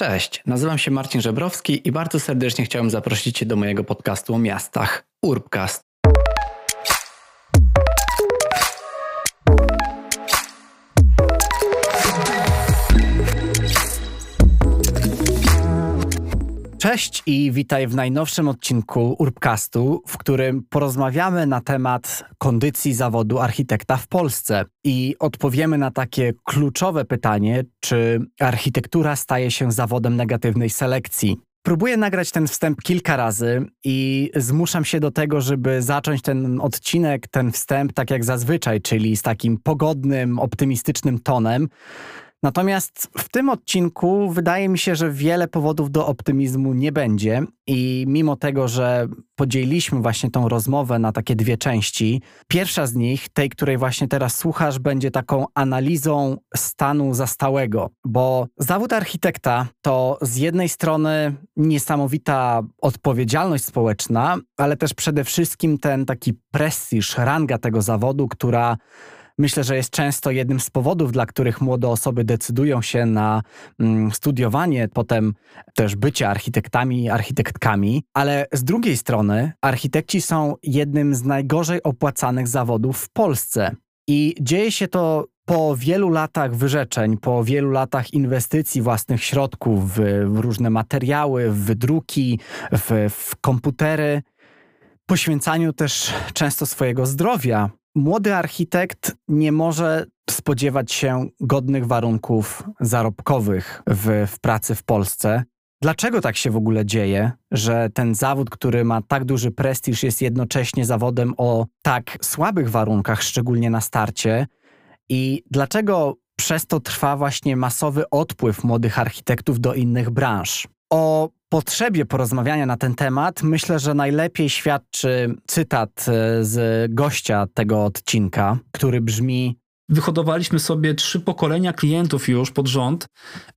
Cześć, nazywam się Marcin Żebrowski i bardzo serdecznie chciałem zaprosić Cię do mojego podcastu o miastach Urbcast. Cześć i witaj w najnowszym odcinku Urbcastu, w którym porozmawiamy na temat kondycji zawodu architekta w Polsce i odpowiemy na takie kluczowe pytanie, czy architektura staje się zawodem negatywnej selekcji. Próbuję nagrać ten wstęp kilka razy i zmuszam się do tego, żeby zacząć ten odcinek, ten wstęp tak jak zazwyczaj, czyli z takim pogodnym, optymistycznym tonem. Natomiast w tym odcinku wydaje mi się, że wiele powodów do optymizmu nie będzie i mimo tego, że podzieliliśmy właśnie tą rozmowę na takie dwie części, pierwsza z nich, tej, której właśnie teraz słuchasz, będzie taką analizą stanu zastałego, bo zawód architekta to z jednej strony niesamowita odpowiedzialność społeczna, ale też przede wszystkim ten taki prestiż, ranga tego zawodu, która myślę, że jest często jednym z powodów, dla których młode osoby decydują się na mm, studiowanie, potem też bycie architektami, architektkami, ale z drugiej strony architekci są jednym z najgorzej opłacanych zawodów w Polsce. I dzieje się to po wielu latach wyrzeczeń, po wielu latach inwestycji własnych środków w, różne materiały, w wydruki, w, w komputery, poświęcaniu też często swojego zdrowia, młody architekt nie może spodziewać się godnych warunków zarobkowych w, w pracy w Polsce. Dlaczego tak się w ogóle dzieje, że ten zawód, który ma tak duży prestiż, jest jednocześnie zawodem o tak słabych warunkach, szczególnie na starcie? I dlaczego przez to trwa właśnie masowy odpływ młodych architektów do innych branż? O potrzebie porozmawiania na ten temat myślę, że najlepiej świadczy cytat e, z gościa tego odcinka, który brzmi: wyhodowaliśmy sobie trzy pokolenia klientów już pod rząd,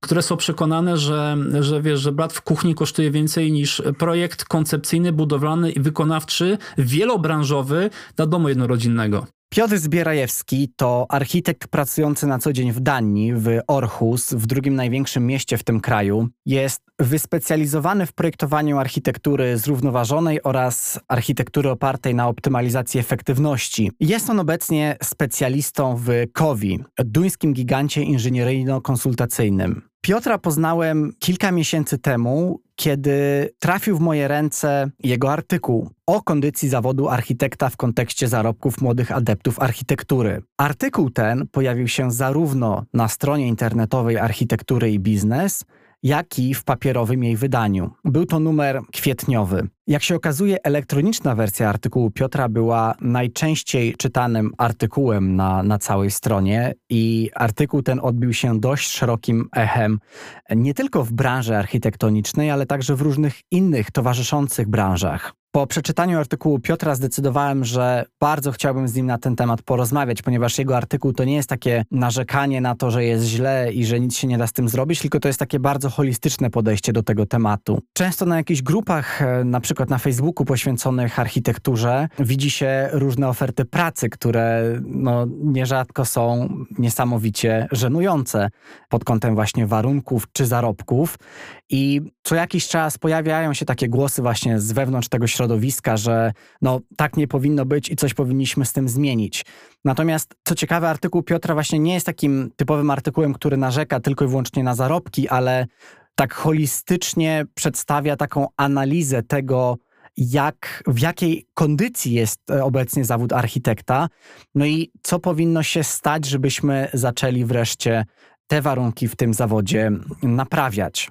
które są przekonane, że, że wiesz, że brat w kuchni kosztuje więcej niż projekt koncepcyjny, budowlany i wykonawczy, wielobranżowy dla domu jednorodzinnego. Piotr Zbierajewski to architekt pracujący na co dzień w Danii, w Orhus, w drugim największym mieście w tym kraju. Jest wyspecjalizowany w projektowaniu architektury zrównoważonej oraz architektury opartej na optymalizacji efektywności. Jest on obecnie specjalistą w COVI, duńskim gigancie inżynieryjno-konsultacyjnym. Piotra poznałem kilka miesięcy temu, kiedy trafił w moje ręce jego artykuł o kondycji zawodu architekta w kontekście zarobków młodych adeptów architektury. Artykuł ten pojawił się zarówno na stronie internetowej Architektury i Biznes, jak i w papierowym jej wydaniu. Był to numer kwietniowy. Jak się okazuje, elektroniczna wersja artykułu Piotra była najczęściej czytanym artykułem na, na całej stronie i artykuł ten odbił się dość szerokim echem nie tylko w branży architektonicznej, ale także w różnych innych towarzyszących branżach. Po przeczytaniu artykułu Piotra zdecydowałem, że bardzo chciałbym z nim na ten temat porozmawiać, ponieważ jego artykuł to nie jest takie narzekanie na to, że jest źle i że nic się nie da z tym zrobić, tylko to jest takie bardzo holistyczne podejście do tego tematu. Często na jakichś grupach, e, na przykład na Facebooku poświęconych architekturze, widzi się różne oferty pracy, które no, nierzadko są niesamowicie żenujące pod kątem właśnie warunków czy zarobków. I co jakiś czas pojawiają się takie głosy właśnie z wewnątrz tego środowiska, że no tak nie powinno być i coś powinniśmy z tym zmienić. Natomiast co ciekawe, artykuł Piotra właśnie nie jest takim typowym artykułem, który narzeka tylko i wyłącznie na zarobki, ale tak holistycznie przedstawia taką analizę tego, jak, w jakiej kondycji jest e, obecnie zawód architekta, no i co powinno się stać, żebyśmy zaczęli wreszcie te warunki w tym zawodzie naprawiać.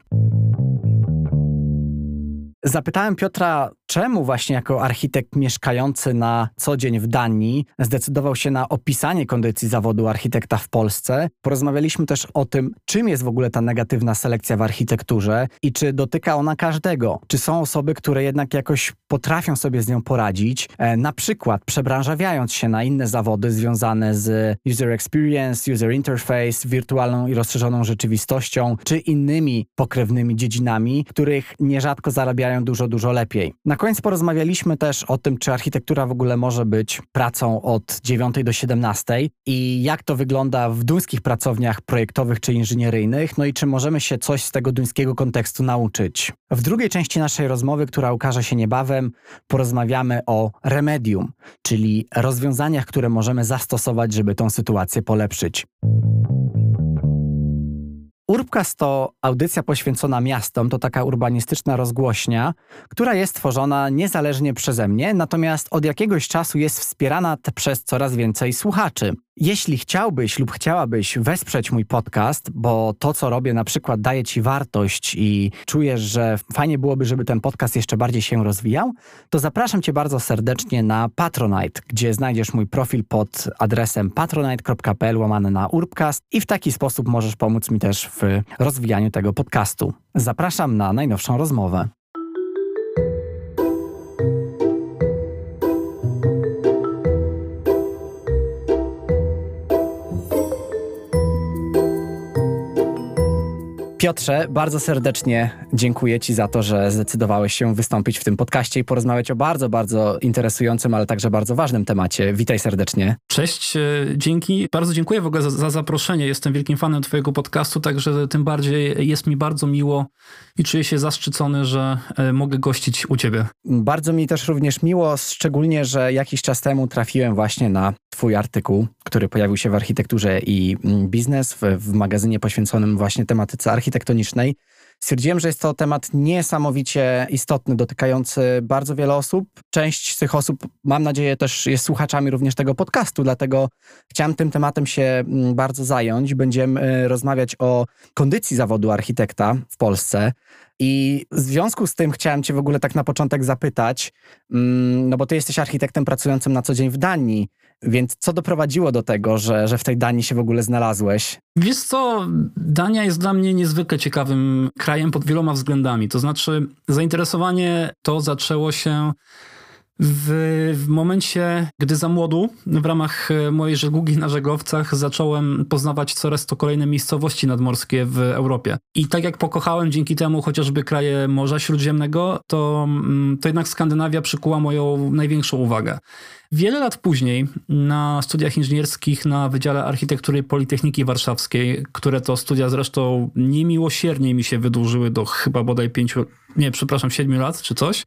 Zapytałem Piotra, czemu właśnie jako architekt mieszkający na co dzień w Danii zdecydował się na opisanie kondycji zawodu architekta w Polsce. Porozmawialiśmy też o tym, czym jest w ogóle ta negatywna selekcja w architekturze i czy dotyka ona każdego. Czy są osoby, które jednak jakoś potrafią sobie z nią poradzić, e, na przykład przebranżawiając się na inne zawody związane z user experience, user interface, wirtualną i rozszerzoną rzeczywistością, czy innymi pokrewnymi dziedzinami, których nierzadko zarabiają dużo, dużo lepiej. Na koniec porozmawialiśmy też o tym, czy architektura w ogóle może być pracą od 9 do 17 i jak to wygląda w duńskich pracowniach projektowych czy inżynieryjnych, no i czy możemy się coś z tego duńskiego kontekstu nauczyć. W drugiej części naszej rozmowy, która ukaże się niebawem, porozmawiamy o remedium, czyli rozwiązaniach, które możemy zastosować, żeby tą sytuację polepszyć. Urbcast to audycja poświęcona miastom, to taka urbanistyczna rozgłośnia, która jest tworzona niezależnie przeze mnie, natomiast od jakiegoś czasu jest wspierana przez coraz więcej słuchaczy. Jeśli chciałbyś lub chciałabyś wesprzeć mój podcast, bo to, co robię, na przykład daje ci wartość i czujesz, że fajnie byłoby, żeby ten podcast jeszcze bardziej się rozwijał, to zapraszam cię bardzo serdecznie na Patronite, gdzie znajdziesz mój profil pod adresem patronite.pl łamane na urbcast i w taki sposób możesz pomóc mi też w rozwijaniu tego podcastu. Zapraszam na najnowszą rozmowę. Piotrze, bardzo serdecznie dziękuję Ci za to, że zdecydowałeś się wystąpić w tym podcaście i porozmawiać o bardzo, bardzo interesującym, ale także bardzo ważnym temacie. Witaj serdecznie. Cześć, e, dzięki. Bardzo dziękuję w ogóle za, za zaproszenie. Jestem wielkim fanem Twojego podcastu, także tym bardziej jest mi bardzo miło i czuję się zaszczycony, że e, mogę gościć u Ciebie. Bardzo mi też również miło, szczególnie, że jakiś czas temu trafiłem właśnie na Twój artykuł, który pojawił się w architekturze i mm, biznes w, w magazynie poświęconym właśnie tematyce architektonicznej. Stwierdziłem, że jest to temat niesamowicie istotny, dotykający bardzo wiele osób. Część z tych osób, mam nadzieję, też jest słuchaczami również tego podcastu, dlatego chciałem tym tematem się mm, bardzo zająć. Będziemy e, rozmawiać o kondycji zawodu architekta w Polsce. I w związku z tym chciałem Cię w ogóle tak na początek zapytać, mm, no bo Ty jesteś architektem pracującym na co dzień w Danii. Więc co doprowadziło do tego, że, że w tej Danii się w ogóle znalazłeś? Wiesz co, Dania jest dla mnie niezwykle ciekawym krajem pod wieloma względami. To znaczy, zainteresowanie to zaczęło się w, w, momencie, gdy za młodu w ramach e, mojej żeglugi na żeglowcach zacząłem poznawać coraz to kolejne miejscowości nadmorskie w Europie. I tak jak pokochałem dzięki temu chociażby kraje Morza Śródziemnego, to, mm, to jednak Skandynawia przykuła moją największą uwagę. Wiele lat później na studiach inżynierskich na Wydziale Architektury Politechniki Warszawskiej, które to studia zresztą niemiłosiernie mi się wydłużyły do chyba bodaj pięciu, nie, przepraszam, siedmiu lat czy coś,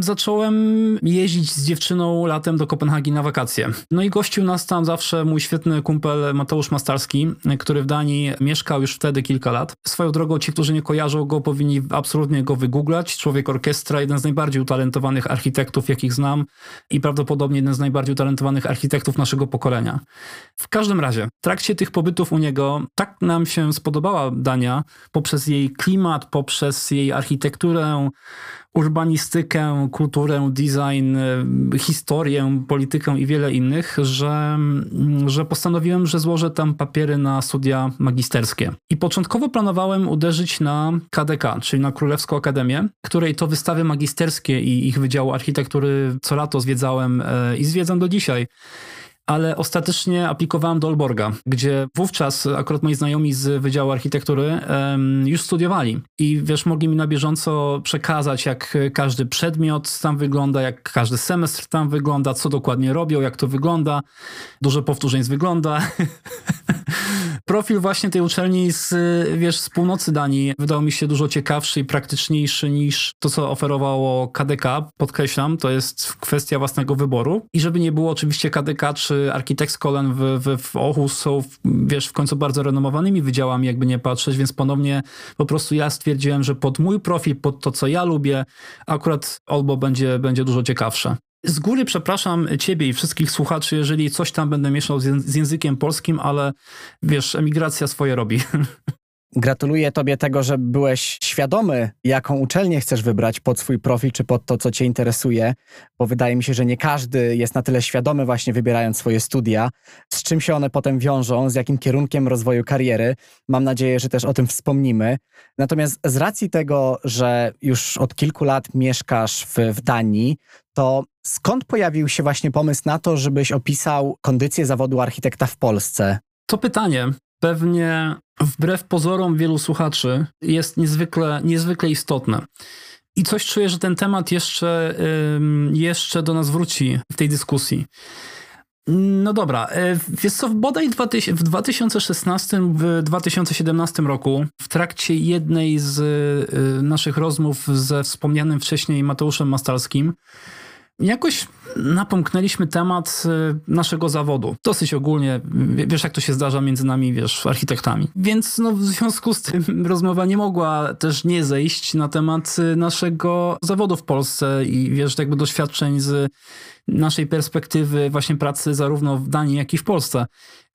zacząłem jeździć z dziewczyną latem do Kopenhagi na wakacje. No i gościł nas tam zawsze mój świetny kumpel Mateusz Mastarski, który w Danii mieszkał już wtedy kilka lat. Swoją drogą ci, którzy nie kojarzą go, powinni absolutnie go wygooglać. Człowiek orkiestra, jeden z najbardziej utalentowanych architektów, jakich znam i prawdopodobnie jeden z najbardziej utalentowanych architektów naszego pokolenia. W każdym razie, w trakcie tych pobytów u niego tak nam się spodobała Dania poprzez jej klimat, poprzez jej architekturę, urbanistykę, kulturę, design, historię, politykę i wiele innych, że, że postanowiłem, że złożę tam papiery na studia magisterskie. I początkowo planowałem uderzyć na KDK, czyli na Królewską Akademię, której to wystawy magisterskie i ich Wydziału Architektury co lato zwiedzałem e, i zwiedzam do dzisiaj ale ostatecznie aplikowałem do Olborga, gdzie wówczas akurat moi znajomi z Wydziału Architektury um, już studiowali i wiesz, mogli mi na bieżąco przekazać, jak każdy przedmiot tam wygląda, jak każdy semestr tam wygląda, co dokładnie robią, jak to wygląda. Dużo powtórzeń wygląda. Profil właśnie tej uczelni z, wiesz, z północy Danii wydał mi się dużo ciekawszy i praktyczniejszy niż to, co oferowało KDK. Podkreślam, to jest kwestia własnego wyboru. I żeby nie było oczywiście KDK czy Architectskolen w, w, w Aarhus są, wiesz, w końcu bardzo renomowanymi wydziałami, jakby nie patrzeć, więc ponownie po prostu ja stwierdziłem, że pod mój profil, pod to, co ja lubię, akurat Olbo będzie, będzie dużo ciekawsze. Z góry przepraszam Ciebie i wszystkich słuchaczy, jeżeli coś tam będę mieszał z językiem polskim, ale wiesz, emigracja swoje robi. Gratuluję Tobie tego, że byłeś świadomy, jaką uczelnię chcesz wybrać pod swój profil czy pod to, co Cię interesuje, bo wydaje mi się, że nie każdy jest na tyle świadomy, właśnie wybierając swoje studia, z czym się one potem wiążą, z jakim kierunkiem rozwoju kariery. Mam nadzieję, że też o tym wspomnimy. Natomiast z racji tego, że już od kilku lat mieszkasz w, w Danii, to skąd pojawił się właśnie pomysł na to, żebyś opisał kondycję zawodu architekta w Polsce? To pytanie pewnie wbrew pozorom wielu słuchaczy jest niezwykle, niezwykle istotne. I coś czuję, że ten temat jeszcze, jeszcze do nas wróci w tej dyskusji. No dobra, e, wiesz co, bodaj w 2016, w 2017 roku, w trakcie jednej z e, naszych rozmów ze wspomnianym wcześniej Mateuszem Mastalskim, jakoś napomknęliśmy temat y, naszego zawodu. Dosyć ogólnie, wiesz jak to się zdarza między nami, wiesz, architektami. Więc no, w związku z tym rozmowa nie mogła też nie zejść na temat y, naszego zawodu w Polsce i wiesz, jakby doświadczeń z naszej perspektywy właśnie pracy zarówno w Danii, jak i w Polsce.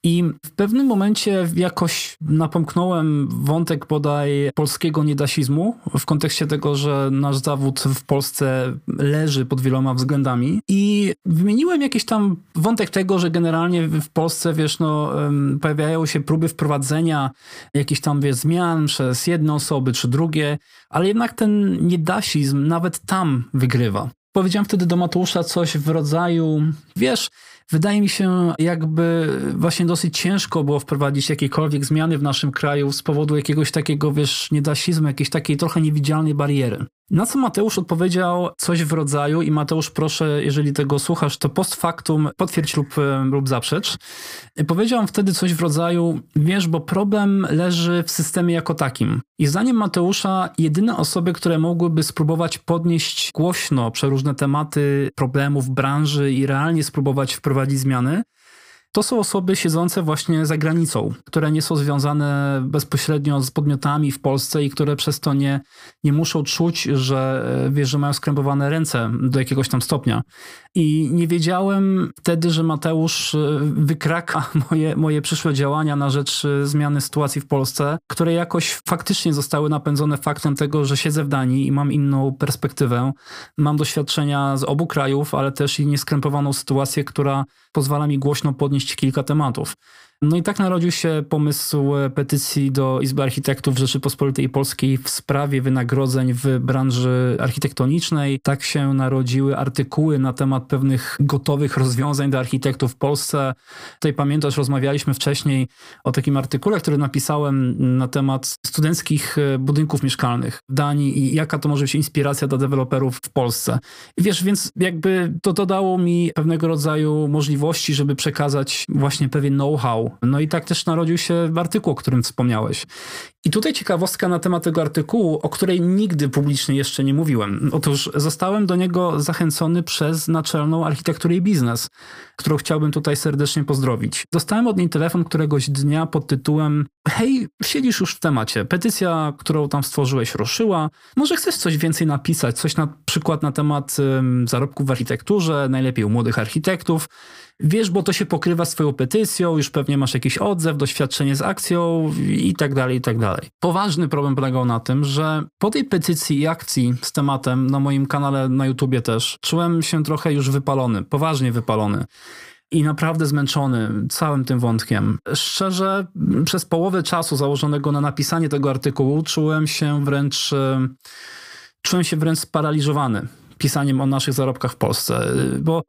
I w pewnym momencie jakoś napomknąłem wątek bodaj polskiego niedasizmu w kontekście tego, że nasz zawód w Polsce leży pod wieloma względami i wymieniłem jakiś tam wątek tego, że generalnie w Polsce, wiesz, no, pojawiają się próby wprowadzenia jakichś tam, wiesz, zmian przez jedne osoby czy drugie, ale jednak ten niedasizm nawet tam wygrywa. Powiedziałem wtedy do Mateusza coś w rodzaju, wiesz, wydaje mi się, jakby właśnie dosyć ciężko było wprowadzić jakiekolwiek zmiany w naszym kraju z powodu jakiegoś takiego, wiesz, niedasizmu, jakiejś takiej trochę niewidzialnej bariery. Na co Mateusz odpowiedział coś w rodzaju i Mateusz proszę, jeżeli tego słuchasz, to post factum potwierdź lub, lub zaprzecz. Powiedział on wtedy coś w rodzaju, wiesz, bo problem leży w systemie jako takim. I zdaniem Mateusza jedyne osoby, które mogłyby spróbować podnieść głośno przeróżne tematy problemów branży i realnie spróbować wprowadzić zmiany, to są osoby siedzące właśnie za granicą, które nie są związane bezpośrednio z podmiotami w Polsce i które przez to nie, nie muszą czuć, że, e, wiesz, że mają skrępowane ręce do jakiegoś tam stopnia. I nie wiedziałem wtedy, że Mateusz e, wykraka moje, moje przyszłe działania na rzecz e, zmiany sytuacji w Polsce, które jakoś faktycznie zostały napędzone faktem tego, że siedzę w Danii i mam inną perspektywę. Mam doświadczenia z obu krajów, ale też i nieskrępowaną sytuację, która pozwala mi głośno podnieść kilka tematów. No i tak narodził się pomysł petycji do Izby Architektów Rzeczypospolitej Polskiej w sprawie wynagrodzeń w branży architektonicznej. Tak się narodziły artykuły na temat pewnych gotowych rozwiązań dla architektów w Polsce. Tutaj pamiętasz, rozmawialiśmy wcześniej o takim artykule, który napisałem na temat studenckich e, budynków mieszkalnych w Danii i jaka to może być inspiracja dla deweloperów w Polsce. I wiesz, więc jakby to dodało mi pewnego rodzaju możliwości, żeby przekazać właśnie pewien know-how no i tak też narodził się artykuł, o którym wspomniałeś. I tutaj ciekawostka na temat tego artykułu, o której nigdy publicznie jeszcze nie mówiłem. Otóż zostałem do niego zachęcony przez naczelną architekturę i biznes, którą chciałbym tutaj serdecznie pozdrowić. Dostałem od niej telefon któregoś dnia pod tytułem Hej, siedzisz już w temacie. Petycja, którą tam stworzyłeś, ruszyła. Może chcesz coś więcej napisać? Coś na przykład na temat um, zarobków w architekturze, najlepiej u młodych architektów. Wiesz, bo to się pokrywa z twoją petycją, już pewnie masz jakiś odzew, doświadczenie z akcją i tak dalej, i tak dalej. Poważny problem polegał na tym, że po tej petycji i akcji z tematem na moim kanale na YouTubie też czułem się trochę już wypalony, poważnie wypalony i naprawdę zmęczony całym tym wątkiem. Szczerze, przez połowę czasu założonego na napisanie tego artykułu czułem się wręcz, czułem się wręcz sparaliżowany pisaniem o naszych zarobkach w Polsce, bo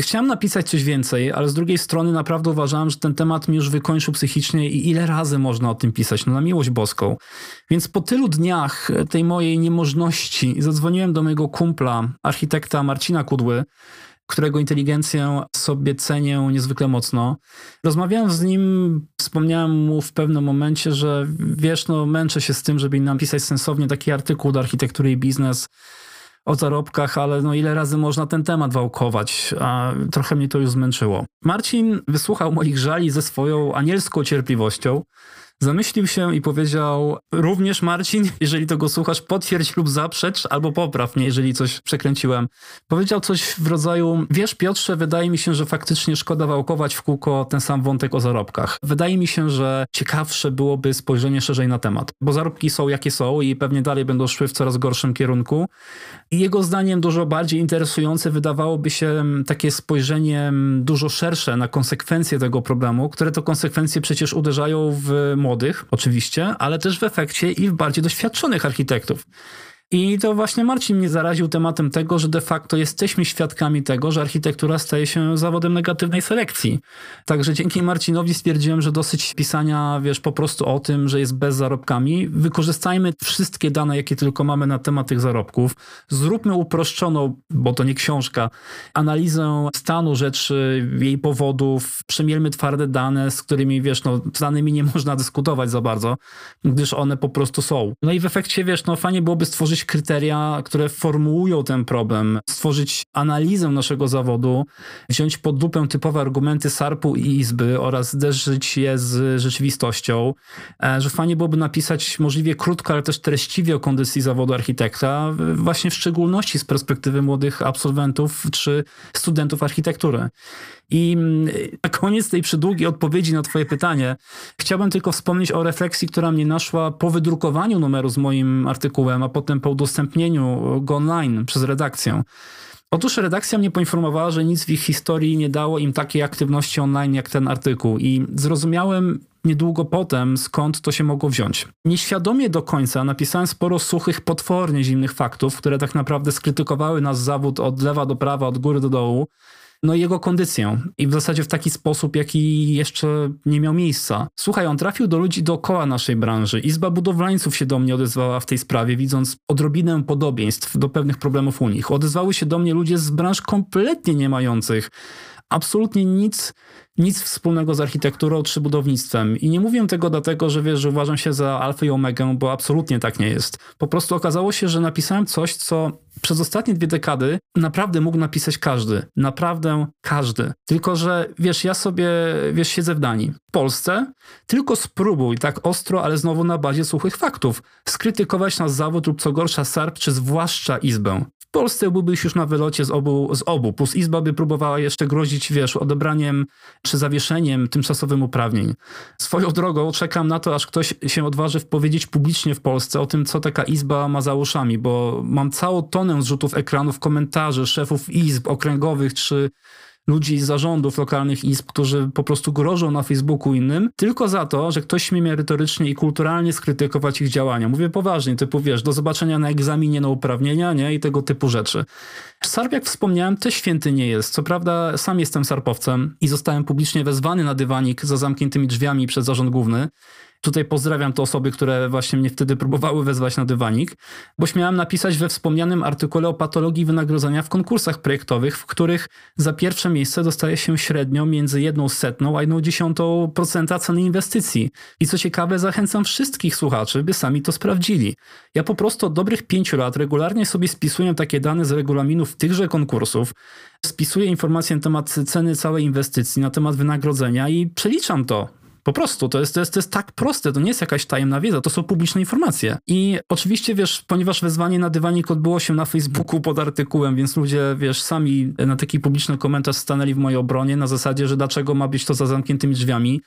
chciałem napisać coś więcej, ale z drugiej strony naprawdę uważałem, że ten temat mi już wykończył psychicznie i ile razy można o tym pisać, no na miłość boską. Więc po tylu dniach tej mojej niemożności zadzwoniłem do mojego kumpla, architekta Marcina Kudły, którego inteligencję sobie cenię niezwykle mocno. Rozmawiałem z nim, wspomniałem mu w pewnym momencie, że wiesz, no męczę się z tym, żeby napisać sensownie taki artykuł do architektury i biznes o zarobkach, ale no ile razy można ten temat wałkować, a trochę mnie to już zmęczyło. Marcin wysłuchał moich żali ze swoją anielską cierpliwością Zamyślił się i powiedział, również Marcin, jeżeli to go słuchasz, potwierdź lub zaprzecz, albo popraw mnie, jeżeli coś przekręciłem. Powiedział coś w rodzaju, wiesz Piotrze, wydaje mi się, że faktycznie szkoda wałkować w kółko ten sam wątek o zarobkach. Wydaje mi się, że ciekawsze byłoby spojrzenie szerzej na temat, bo zarobki są jakie są i pewnie dalej będą szły w coraz gorszym kierunku. I jego zdaniem dużo bardziej interesujące wydawałoby się mm, takie spojrzenie mm, dużo szersze na konsekwencje tego problemu, które to konsekwencje przecież uderzają w oczywiście, ale też w efekcie i w bardziej doświadczonych architektów. I to właśnie Marcin mnie zaraził tematem tego, że de facto jesteśmy świadkami tego, że architektura staje się zawodem negatywnej selekcji. Także dzięki Marcinowi stwierdziłem, że dosyć pisania, wiesz, po prostu o tym, że jest bez zarobkami. Wykorzystajmy wszystkie dane, jakie tylko mamy na temat tych zarobków. Zróbmy uproszczoną, bo to nie książka, analizę stanu rzeczy, jej powodów, przemielmy twarde dane, z którymi, wiesz, no, z danymi nie można dyskutować za bardzo, gdyż one po prostu są. No i w efekcie, wiesz, no fajnie byłoby stworzyć kryteria, które formułują ten problem, stworzyć analizę naszego zawodu, wziąć pod lupę typowe argumenty SARP-u i Izby oraz zderzyć je z rzeczywistością, e, że fajnie byłoby napisać możliwie krótko, ale też treściwie o kondycji zawodu architekta, właśnie w szczególności z perspektywy młodych absolwentów czy studentów architektury. I mm, na koniec tej przydługiej odpowiedzi na Twoje pytanie, chciałbym tylko wspomnieć o refleksji, która mnie naszła po wydrukowaniu numeru z moim artykułem, a potem po udostępnieniu go online przez redakcję. Otóż redakcja mnie poinformowała, że nic w ich historii nie dało im takiej aktywności online jak ten artykuł, i zrozumiałem niedługo potem, skąd to się mogło wziąć. Nieświadomie do końca napisałem sporo suchych, potwornie zimnych faktów, które tak naprawdę skrytykowały nas zawód od lewa do prawa, od góry do dołu no jego kondycję. I w zasadzie w taki sposób, jaki jeszcze nie miał miejsca. Słuchaj, on trafił do ludzi dookoła naszej branży. Izba budowlańców się do mnie odezwała w tej sprawie, widząc odrobinę podobieństw do pewnych problemów u nich. Odezwały się do mnie ludzie z branż kompletnie nie mających absolutnie nic, nic wspólnego z architekturą czy budownictwem. I nie mówię tego dlatego, że wiesz, że uważam się za alfę i omegę, bo absolutnie tak nie jest. Po prostu okazało się, że napisałem coś, co przez ostatnie dwie dekady naprawdę mógł napisać każdy. Naprawdę każdy. Tylko, że wiesz, ja sobie, wiesz, siedzę w Danii. W Polsce tylko spróbuj tak ostro, ale znowu na bazie suchych faktów, skrytykować nas zawód lub co gorsza SARP, czy zwłaszcza Izbę. W Polsce byłbyś już na wylocie z obu, z obu. Plus Izba by próbowała jeszcze grozić, wiesz, odebraniem czy zawieszeniem tymczasowym uprawnień. Swoją drogą czekam na to, aż ktoś się odważy powiedzieć publicznie w Polsce o tym, co taka Izba ma za uszami, bo mam całą tonę zrzutów ekranów, komentarzy szefów izb okręgowych czy ludzi z zarządów lokalnych izb, którzy po prostu grożą na Facebooku innym, tylko za to, że ktoś śmie merytorycznie i kulturalnie skrytykować ich działania. Mówię poważnie, typu wiesz, do zobaczenia na egzaminie na uprawnienia, nie? I tego typu rzeczy. Sarp, jak wspomniałem, też święty nie jest. Co prawda sam jestem sarpowcem i zostałem publicznie wezwany na dywanik za zamkniętymi drzwiami przez zarząd główny. Tutaj pozdrawiam te osoby, które właśnie mnie wtedy próbowały wezwać na dywanik, bo śmiałem napisać we wspomnianym artykule o patologii wynagrodzenia w konkursach projektowych, w których za pierwsze miejsce dostaje się średnio między jedną setną a jedną dziesiątą procenta ceny inwestycji. I co ciekawe, zachęcam wszystkich słuchaczy, by sami to sprawdzili. Ja po prostu od dobrych pięciu lat regularnie sobie spisuję takie dane z regulaminów tychże konkursów, spisuję informacje na temat ceny całej inwestycji, na temat wynagrodzenia i przeliczam to po prostu, to jest, to, jest, to jest tak proste, to nie jest jakaś tajemna wiedza, to są publiczne informacje. I oczywiście, wiesz, ponieważ wezwanie na dywanik odbyło się na Facebooku pod artykułem, więc ludzie, wiesz, sami na taki publiczny komentarz stanęli w mojej obronie na zasadzie, że dlaczego ma być to za zamkniętymi drzwiami.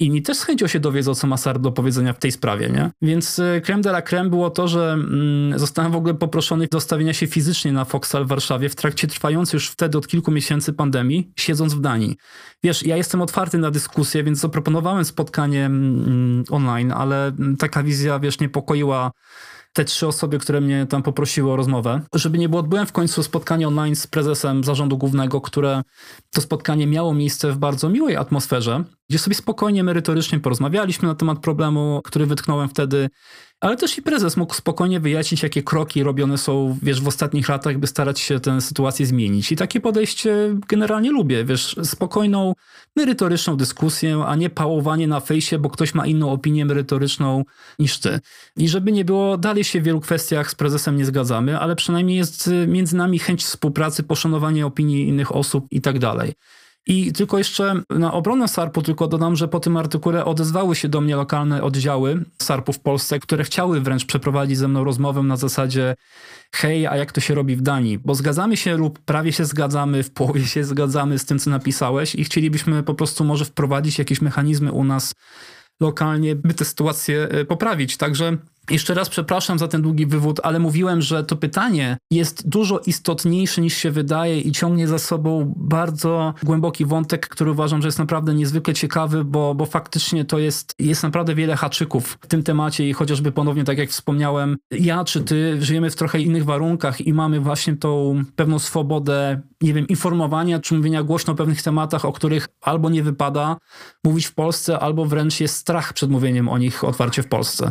Inni też z chęcią się dowiedzą, co ma SAR do powiedzenia w tej sprawie, nie? Więc e, creme de la creme było to, że mm, zostałem w ogóle poproszony do stawienia się fizycznie na Foxal w Warszawie w trakcie trwającej już wtedy od kilku miesięcy pandemii, siedząc w Danii. Wiesz, ja jestem otwarty na dyskusję, więc zaproponowałem spotkanie mm, online, ale taka wizja, wiesz, niepokoiła te trzy osoby, które mnie tam poprosiły o rozmowę. Żeby nie było, odbyłem w końcu spotkanie online z prezesem zarządu głównego, które to spotkanie miało miejsce w bardzo miłej atmosferze, gdzie sobie spokojnie, merytorycznie porozmawialiśmy na temat problemu, który wytknąłem wtedy ale też i prezes mógł spokojnie wyjaśnić, jakie kroki robione są, wiesz, w ostatnich latach, by starać się tę sytuację zmienić. I takie podejście generalnie lubię, wiesz, spokojną, merytoryczną dyskusję, a nie pałowanie na fejsie, bo ktoś ma inną opinię merytoryczną niż ty. I żeby nie było, dalej się w wielu kwestiach z prezesem nie zgadzamy, ale przynajmniej jest między nami chęć współpracy, poszanowanie opinii innych osób i tak dalej. I tylko jeszcze na obronę SARP-u tylko dodam, że po tym artykule odezwały się do mnie lokalne oddziały SARP-u w Polsce, które chciały wręcz przeprowadzić ze mną rozmowę na zasadzie hej, a jak to się robi w Danii? Bo zgadzamy się lub prawie się zgadzamy, w połowie się zgadzamy z tym, co napisałeś i chcielibyśmy po prostu może wprowadzić jakieś mechanizmy u nas lokalnie, by tę sytuację e, poprawić. Także Jeszcze raz przepraszam za ten długi wywód, ale mówiłem, że to pytanie jest dużo istotniejsze niż się wydaje i ciągnie za sobą bardzo głęboki wątek, który uważam, że jest naprawdę niezwykle ciekawy, bo, bo faktycznie to jest, jest naprawdę wiele haczyków w tym temacie i chociażby ponownie, tak jak wspomniałem, ja czy ty żyjemy w trochę innych warunkach i mamy właśnie tą pewną swobodę, nie wiem, informowania czy mówienia głośno o pewnych tematach, o których albo nie wypada mówić w Polsce, albo wręcz jest strach przed mówieniem o nich otwarcie w Polsce.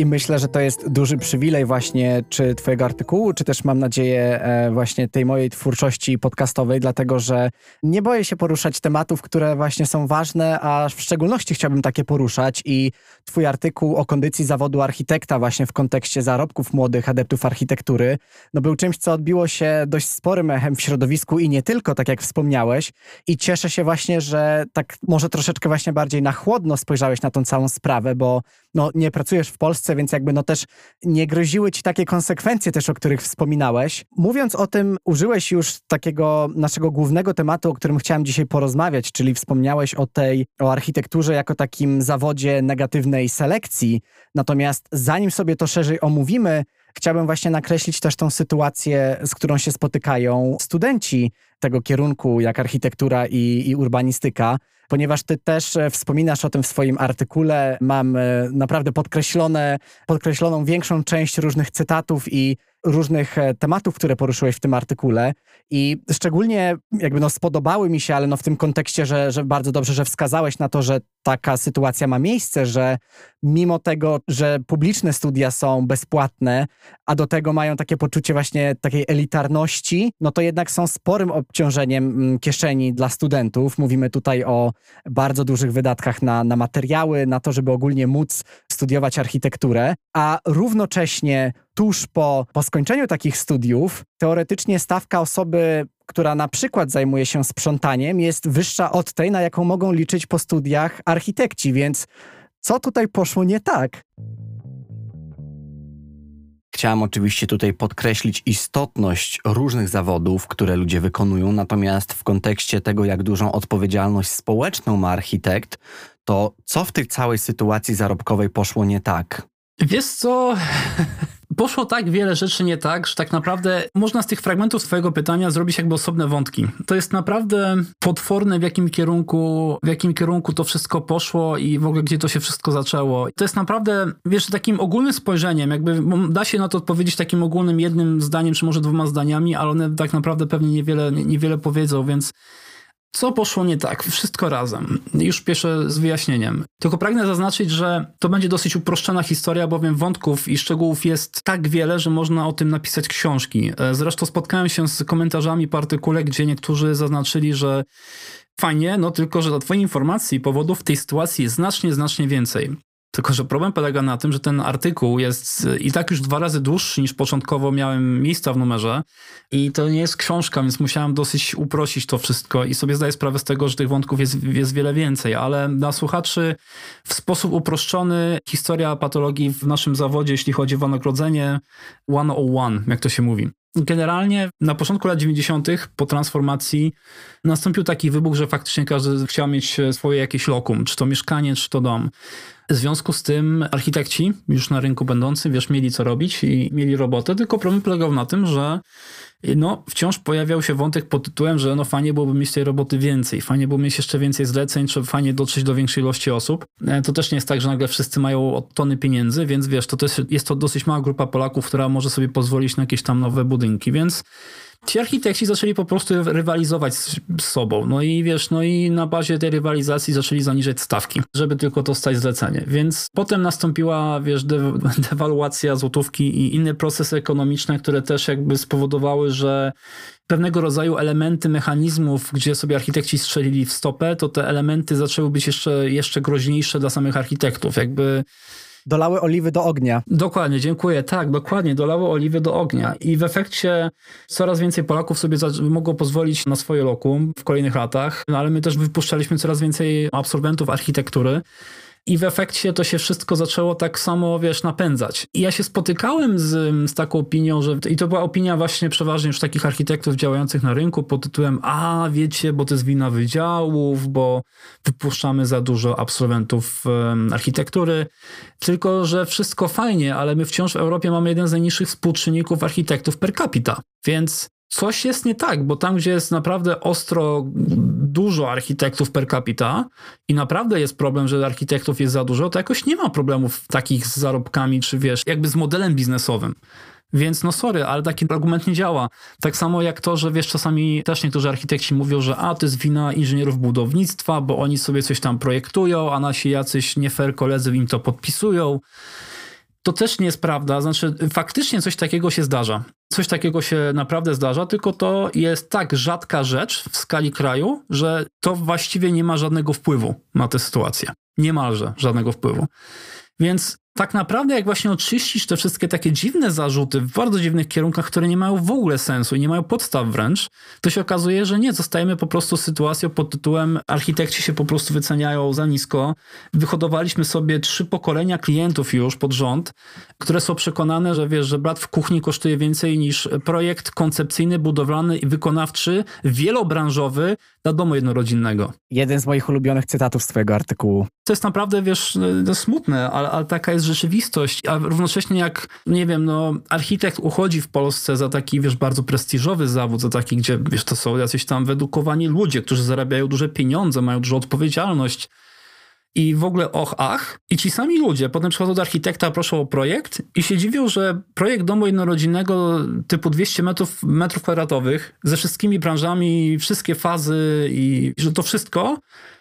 I myślę, że to jest duży przywilej właśnie czy twojego artykułu, czy też mam nadzieję e, właśnie tej mojej twórczości podcastowej, dlatego że nie boję się poruszać tematów, które właśnie są ważne, a w szczególności chciałbym takie poruszać i twój artykuł o kondycji zawodu architekta właśnie w kontekście zarobków młodych adeptów architektury, no był czymś, co odbiło się dość sporym echem w środowisku i nie tylko, tak jak wspomniałeś i cieszę się właśnie, że tak może troszeczkę właśnie bardziej na chłodno spojrzałeś na tą całą sprawę, bo no nie pracujesz w Polsce, więc jakby no też nie groziły ci takie konsekwencje też, o których wspominałeś. Mówiąc o tym, użyłeś już takiego naszego głównego tematu, o którym chciałem dzisiaj porozmawiać, czyli wspomniałeś o tej, o architekturze jako takim zawodzie negatywnej selekcji. Natomiast zanim sobie to szerzej omówimy, chciałbym właśnie nakreślić też tą sytuację, z którą się spotykają studenci tego kierunku, jak architektura i, i urbanistyka ponieważ ty też e, wspominasz o tym w swoim artykule. Mam e, naprawdę podkreślone, podkreśloną większą część różnych cytatów i różnych e, tematów, które poruszyłeś w tym artykule i szczególnie jakby no spodobały mi się, ale no w tym kontekście, że, że bardzo dobrze, że wskazałeś na to, że taka sytuacja ma miejsce, że mimo tego, że publiczne studia są bezpłatne, a do tego mają takie poczucie właśnie takiej elitarności, no to jednak są sporym obciążeniem mm, kieszeni dla studentów. Mówimy tutaj o bardzo dużych wydatkach na, na materiały, na to, żeby ogólnie móc studiować architekturę, a równocześnie tuż po, po skończeniu takich studiów, teoretycznie stawka osoby, która na przykład zajmuje się sprzątaniem, jest wyższa od tej, na jaką mogą liczyć po studiach architekci, więc co tutaj poszło nie tak? Chciałem oczywiście tutaj podkreślić istotność różnych zawodów, które ludzie wykonują, natomiast w kontekście tego, jak dużą odpowiedzialność społeczną ma architekt, to co w tej całej sytuacji zarobkowej poszło nie tak? Wiesz co? poszło tak wiele rzeczy nie tak, że tak naprawdę można z tych fragmentów swojego pytania zrobić jakby osobne wątki. To jest naprawdę potworne, w jakim kierunku, w jakim kierunku to wszystko poszło i w ogóle gdzie to się wszystko zaczęło. To jest naprawdę, wiesz, takim ogólnym spojrzeniem, jakby da się na to odpowiedzieć takim ogólnym jednym zdaniem, czy może dwoma zdaniami, ale one tak naprawdę pewnie niewiele, niewiele powiedzą, więc co poszło nie tak? Wszystko razem. Już pieszę z wyjaśnieniem. Tylko pragnę zaznaczyć, że to będzie dosyć uproszczona historia, bowiem wątków i szczegółów jest tak wiele, że można o tym napisać książki. E, zresztą spotkałem się z komentarzami po artykule, gdzie niektórzy zaznaczyli, że fajnie, no tylko, że dla twojej informacji powodów w tej sytuacji jest znacznie, znacznie więcej. Tylko, że problem polega na tym, że ten artykuł jest i tak już dwa razy dłuższy niż początkowo miałem miejsca w numerze i to nie jest książka, więc musiałem dosyć uprościć to wszystko i sobie zdaję sprawę z tego, że tych wątków jest, jest wiele więcej, ale dla słuchaczy w sposób uproszczony historia patologii w naszym zawodzie, jeśli chodzi o wynagrodzenie 101, jak to się mówi. Generalnie na początku lat 90. po transformacji nastąpił taki wybuch, że faktycznie każdy chciał mieć swoje jakieś lokum, czy to mieszkanie, czy to dom. W związku z tym architekci, już na rynku będący, wiesz, mieli co robić i mieli robotę, tylko problem polegał na tym, że no, wciąż pojawiał się wątek pod tytułem, że no fajnie byłoby mieć tej roboty więcej, fajnie byłoby mieć jeszcze więcej zleceń, czy fajnie dotrzeć do większej ilości osób. E, to też nie jest tak, że nagle wszyscy mają tony pieniędzy, więc wiesz, to też jest to dosyć mała grupa Polaków, która może sobie pozwolić na jakieś tam nowe budynki, więc ci architekci zaczęli po prostu rywalizować z, sobą. No i wiesz, no i na bazie tej rywalizacji zaczęli zaniżać stawki, żeby tylko dostać zlecenie. Więc potem nastąpiła, wiesz, de dewaluacja złotówki i inne procesy ekonomiczne, które też jakby spowodowały, że pewnego rodzaju elementy mechanizmów, gdzie sobie architekci strzelili w stopę, to te elementy zaczęły być jeszcze, jeszcze groźniejsze dla samych architektów. Jakby dolały oliwy do ognia. Dokładnie, dziękuję. Tak, dokładnie, dolały oliwy do ognia. I w efekcie coraz więcej Polaków sobie mogło pozwolić na swoje lokum w kolejnych latach, no ale my też wypuszczaliśmy coraz więcej absolwentów architektury. I w efekcie to się wszystko zaczęło tak samo, wiesz, napędzać. I ja się spotykałem z, z taką opinią, że i to była opinia właśnie przeważnie już takich architektów działających na rynku pod tytułem a wiecie, bo to jest wina wydziałów, bo wypuszczamy za dużo absolwentów um, architektury, tylko że wszystko fajnie, ale my wciąż w Europie mamy jeden z najniższych współczynników architektów per capita, więc coś jest nie tak, bo tam, gdzie jest naprawdę ostro dużo architektów per capita i naprawdę jest problem, że architektów jest za dużo, to jakoś nie ma problemów takich z zarobkami, czy wiesz, jakby z modelem biznesowym. Więc no sorry, ale taki argument nie działa. Tak samo jak to, że wiesz, czasami też niektórzy architekci mówią, że a, to jest wina inżynierów budownictwa, bo oni sobie coś tam projektują, a nasi jacyś nie fair koledzy im to podpisują. To też nie jest prawda. Znaczy, faktycznie coś takiego się zdarza. Coś takiego się naprawdę zdarza, tylko to jest tak rzadka rzecz w skali kraju, że to właściwie nie ma żadnego wpływu na tę sytuację. Niemalże żadnego wpływu. Więc tak naprawdę, jak właśnie oczyścisz te wszystkie takie dziwne zarzuty w bardzo dziwnych kierunkach, które nie mają w ogóle sensu i nie mają podstaw wręcz, to się okazuje, że nie, zostajemy po prostu sytuacją pod tytułem architekci się po prostu wyceniają za nisko. Wyhodowaliśmy sobie trzy pokolenia klientów już pod rząd, które są przekonane, że wiesz, że brat w kuchni kosztuje więcej niż projekt koncepcyjny, budowlany i wykonawczy, wielobranżowy dla domu jednorodzinnego. Jeden z moich ulubionych cytatów z twojego artykułu. To jest naprawdę, wiesz, no, smutne, ale, ale taka jest rzeczywistość, a równocześnie jak, nie wiem, no, architekt uchodzi w Polsce za taki, wiesz, bardzo prestiżowy zawód, za taki, gdzie, wiesz, to są jacyś tam wyedukowani ludzie, którzy zarabiają duże pieniądze, mają dużą odpowiedzialność, i w ogóle och, ach. I ci sami ludzie potem przychodzą do architekta, proszą o projekt i się dziwią, że projekt domu jednorodzinnego typu 200 metrów, metrów kwadratowych ze wszystkimi branżami, wszystkie fazy i że to wszystko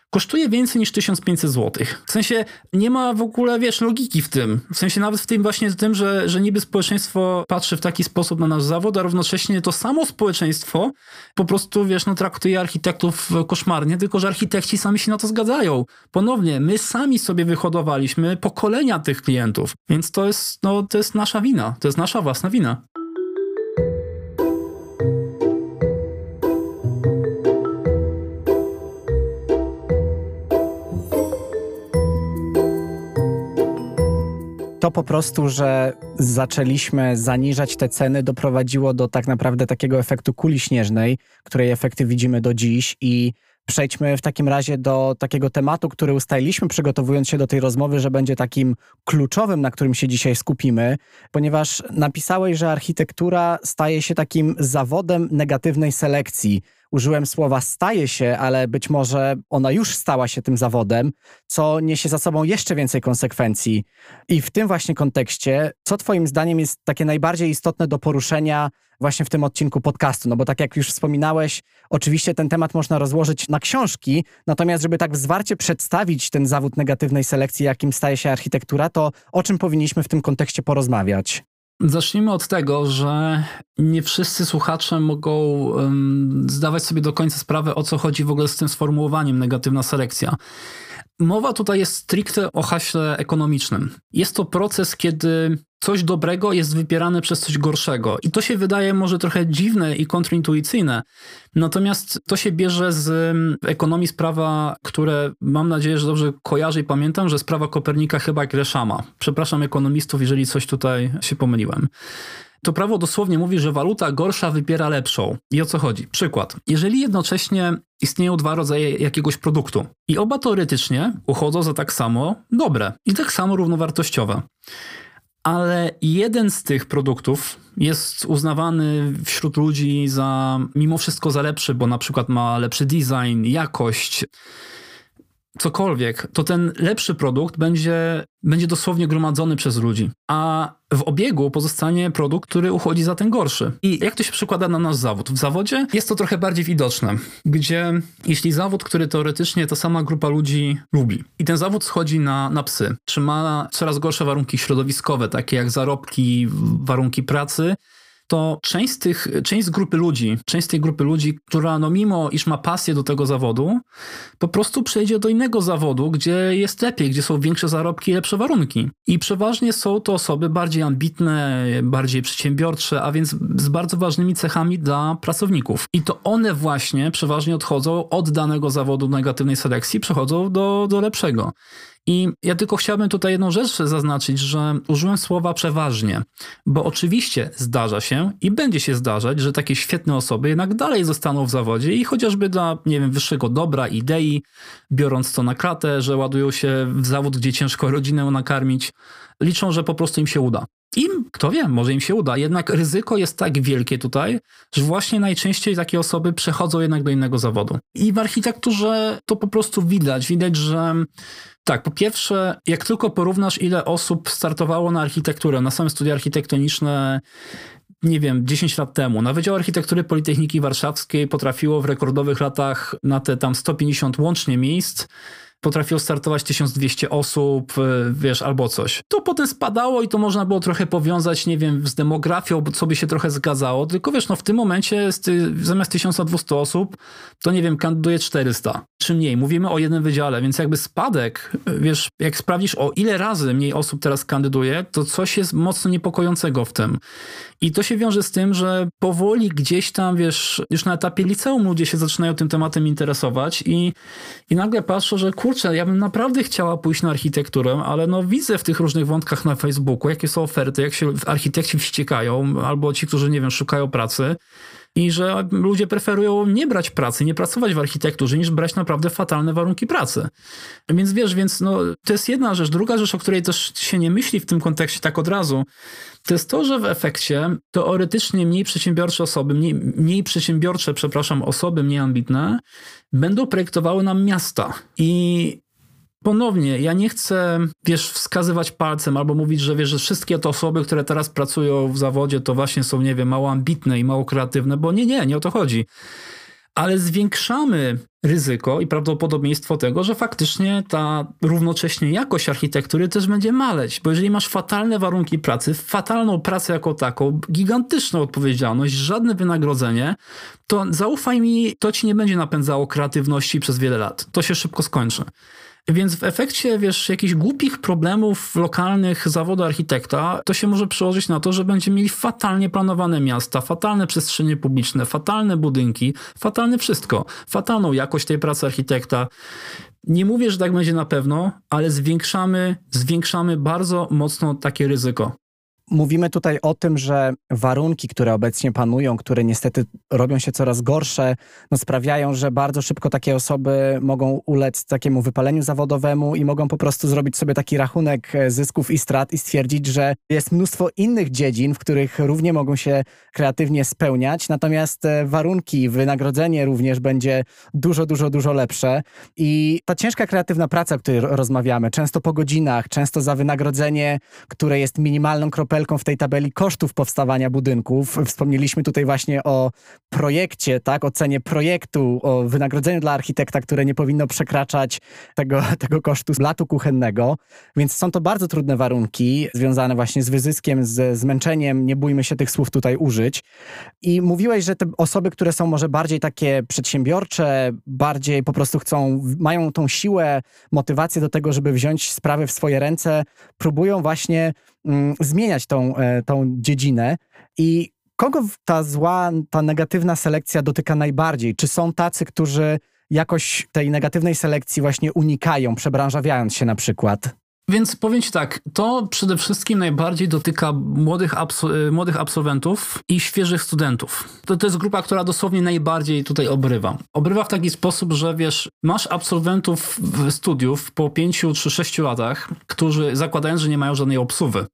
kosztuje więcej niż 1500 zł. W sensie nie ma w ogóle, wiesz, logiki w tym. W sensie nawet w tym właśnie tym, że, że niby społeczeństwo patrzy w taki sposób na nasz zawód, a równocześnie to samo społeczeństwo po prostu, wiesz, no traktuje architektów koszmarnie, tylko że architekci sami się na to zgadzają. Ponownie, my sami sobie wyhodowaliśmy pokolenia tych klientów, więc to jest, no, to jest nasza wina, to jest nasza własna wina. To po prostu, że zaczęliśmy zaniżać te ceny, doprowadziło do tak naprawdę takiego efektu kuli śnieżnej, której efekty widzimy do dziś. I Przejdźmy w takim razie do takiego tematu, który ustaliliśmy, przygotowując się do tej rozmowy, że będzie takim kluczowym, na którym się dzisiaj skupimy, ponieważ napisałeś, że architektura staje się takim zawodem negatywnej selekcji użyłem słowa staje się, ale być może ona już stała się tym zawodem, co niesie za sobą jeszcze więcej konsekwencji. I w tym właśnie kontekście, co Twoim zdaniem jest takie najbardziej istotne do poruszenia właśnie w tym odcinku podcastu? No bo tak jak już wspominałeś, oczywiście ten temat można rozłożyć na książki, natomiast żeby tak zwarcie przedstawić ten zawód negatywnej selekcji, jakim staje się architektura, to o czym powinniśmy w tym kontekście porozmawiać? Zacznijmy od tego, że nie wszyscy słuchacze mogą um, zdawać sobie do końca sprawę, o co chodzi w ogóle z tym sformułowaniem negatywna selekcja. Mowa tutaj jest stricte o haśle ekonomicznym. Jest to proces, kiedy coś dobrego jest wypierane przez coś gorszego. I to się wydaje może trochę dziwne i kontrintuicyjne. Natomiast to się bierze z mm, ekonomii sprawa, które mam nadzieję, że dobrze kojarzę i pamiętam, że sprawa Kopernika chyba Greszama. Przepraszam ekonomistów, jeżeli coś tutaj się pomyliłem. To prawo dosłownie mówi, że waluta gorsza wypiera lepszą. I o co chodzi? Przykład. Jeżeli jednocześnie istnieją dwa rodzaje jakiegoś produktu i oba teoretycznie uchodzą za tak samo dobre i tak samo równowartościowe, ale jeden z tych produktów jest uznawany wśród ludzi za mimo wszystko za lepszy, bo na przykład ma lepszy design, jakość, cokolwiek, to ten lepszy produkt będzie, będzie dosłownie gromadzony przez ludzi. A w obiegu pozostanie produkt, który uchodzi za ten gorszy. I jak to się przekłada na nasz zawód? W zawodzie jest to trochę bardziej widoczne, gdzie jeśli zawód, który teoretycznie ta sama grupa ludzi lubi i ten zawód schodzi na, na psy, czy ma coraz gorsze warunki środowiskowe, takie jak zarobki, warunki pracy, to część z, tych, część z grupy ludzi, część z tej grupy ludzi, która no mimo iż ma pasję do tego zawodu, po prostu przejdzie do innego zawodu, gdzie jest lepiej, gdzie są większe zarobki i lepsze warunki. I przeważnie są to osoby bardziej ambitne, bardziej przedsiębiorcze, a więc z bardzo ważnymi cechami dla pracowników. I to one właśnie przeważnie odchodzą od danego zawodu negatywnej selekcji, przechodzą do, do lepszego. I ja tylko chciałbym tutaj jedną rzecz zaznaczyć, że użyłem słowa przeważnie, bo oczywiście zdarza się i będzie się zdarzać, że takie świetne osoby jednak dalej zostaną w zawodzie i chociażby dla, nie wiem, wyższego dobra, idei, biorąc to na kratę, że ładują się w zawód, gdzie ciężko rodzinę nakarmić, liczą, że po prostu im się uda. Im, kto wie, może im się uda. Jednak ryzyko jest tak wielkie tutaj, że właśnie najczęściej takie osoby przechodzą jednak do innego zawodu. I w architekturze to po prostu widać. Widać, że tak, po pierwsze, jak tylko porównasz, ile osób startowało na architekturę, na same studia architektoniczne, nie wiem, 10 lat temu, na Wydział Architektury Politechniki Warszawskiej potrafiło w rekordowych latach na te tam 150 łącznie miejsc potrafiło startować 1200 osób, e, wiesz, albo coś. To potem spadało i to można było trochę powiązać, nie wiem, z demografią, co by się trochę zgadzało, tylko wiesz, no w tym momencie zamiast 1200 osób, to nie wiem, kandyduje 400, czy mniej. Mówimy o jednym wydziale, więc jakby spadek, wiesz, jak sprawdzisz o ile razy mniej osób teraz kandyduje, to coś jest mocno niepokojącego w tym. I to się wiąże z tym, że powoli gdzieś tam, wiesz, już na etapie liceum ludzie się zaczynają tym tematem interesować i, i nagle patrzą, że kurczę, ja bym naprawdę chciała pójść na architekturę, ale no widzę w tych różnych wątkach na Facebooku, jakie są oferty, jak się architekci wściekają, albo ci, którzy, nie wiem, szukają pracy i że ludzie preferują nie brać pracy, nie pracować w architekturze, niż brać naprawdę fatalne warunki pracy. Więc wiesz, więc no, to jest jedna rzecz. Druga rzecz, o której też się nie myśli w tym kontekście tak od razu, to jest to, że w efekcie teoretycznie mniej przedsiębiorcze osoby, mniej, mniej przedsiębiorcze, przepraszam, osoby mniej ambitne, będą projektowały nam miasta. I Ponownie, ja nie chcę, wiesz, wskazywać palcem albo mówić, że wiesz, że wszystkie te osoby, które teraz pracują w zawodzie, to właśnie są, nie wiem, mało ambitne i mało kreatywne, bo nie, nie, nie o to chodzi. Ale zwiększamy ryzyko i prawdopodobieństwo tego, że faktycznie ta równocześnie jakość architektury też będzie maleć, bo jeżeli masz fatalne warunki pracy, fatalną pracę jako taką, gigantyczną odpowiedzialność, żadne wynagrodzenie, to zaufaj mi, to ci nie będzie napędzało kreatywności przez wiele lat. To się szybko skończy. Więc w efekcie, wiesz, jakichś głupich problemów lokalnych zawodu architekta, to się może przełożyć na to, że będziemy mieli fatalnie planowane miasta, fatalne przestrzenie publiczne, fatalne budynki, fatalne wszystko, fatalną jakość tej pracy architekta. Nie mówię, że tak będzie na pewno, ale zwiększamy, zwiększamy bardzo mocno takie ryzyko. Mówimy tutaj o tym, że warunki, które obecnie panują, które niestety robią się coraz gorsze, no sprawiają, że bardzo szybko takie osoby mogą ulec takiemu wypaleniu zawodowemu i mogą po prostu zrobić sobie taki rachunek e, zysków i strat i stwierdzić, że jest mnóstwo innych dziedzin, w których równie mogą się kreatywnie spełniać, natomiast e, warunki, wynagrodzenie również będzie dużo, dużo, dużo lepsze. I ta ciężka kreatywna praca, o której rozmawiamy, często po godzinach, często za wynagrodzenie, które jest minimalną kropelką, w tej tabeli kosztów powstawania budynków. Wspomnieliśmy tutaj właśnie o projekcie, tak, o cenie projektu, o wynagrodzeniu dla architekta, które nie powinno przekraczać tego, tego kosztu latu kuchennego. Więc są to bardzo trudne warunki związane właśnie z wyzyskiem, ze zmęczeniem. Nie bójmy się tych słów tutaj użyć. I mówiłeś, że te osoby, które są może bardziej takie przedsiębiorcze, bardziej po prostu chcą, mają tą siłę, motywację do tego, żeby wziąć sprawy w swoje ręce, próbują właśnie zmieniać tą, e, tą dziedzinę i kogo ta zła, ta negatywna selekcja dotyka najbardziej? Czy są tacy, którzy jakoś tej negatywnej selekcji właśnie unikają, przebranżawiając się na przykład? Więc powiem Ci tak, to przede wszystkim najbardziej dotyka młodych, e, młodych absolwentów i świeżych studentów. To, to jest grupa, która dosłownie najbardziej tutaj obrywa. Obrywa w taki sposób, że wiesz, masz absolwentów studiów po 5 czy 6 latach, którzy zakładając, że nie mają żadnej obsuwy,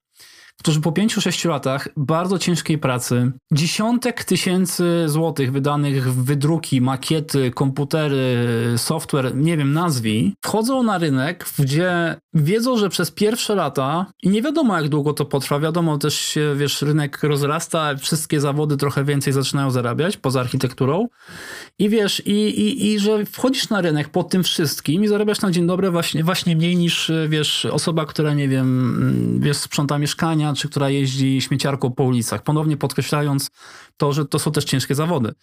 którzy po 5-6 latach bardzo ciężkiej pracy, dziesiątek tysięcy złotych wydanych w wydruki, makiety, komputery, software, nie wiem, nazwij, wchodzą na rynek, gdzie wiedzą, że przez pierwsze lata i nie wiadomo jak długo to potrwa, wiadomo też się, wiesz, rynek rozrasta, wszystkie zawody trochę więcej zaczynają zarabiać poza architekturą. I wiesz, i, i, i że wchodzisz na rynek pod tym wszystkim i zarabiasz na dzień dobry właśnie, właśnie mniej niż, wiesz, osoba, która, nie wiem, wiesz, sprząta mieszkania, ochroniaczy, która jeździ śmieciarką po ulicach. Ponownie podkreślając to, że to są też ciężkie zawody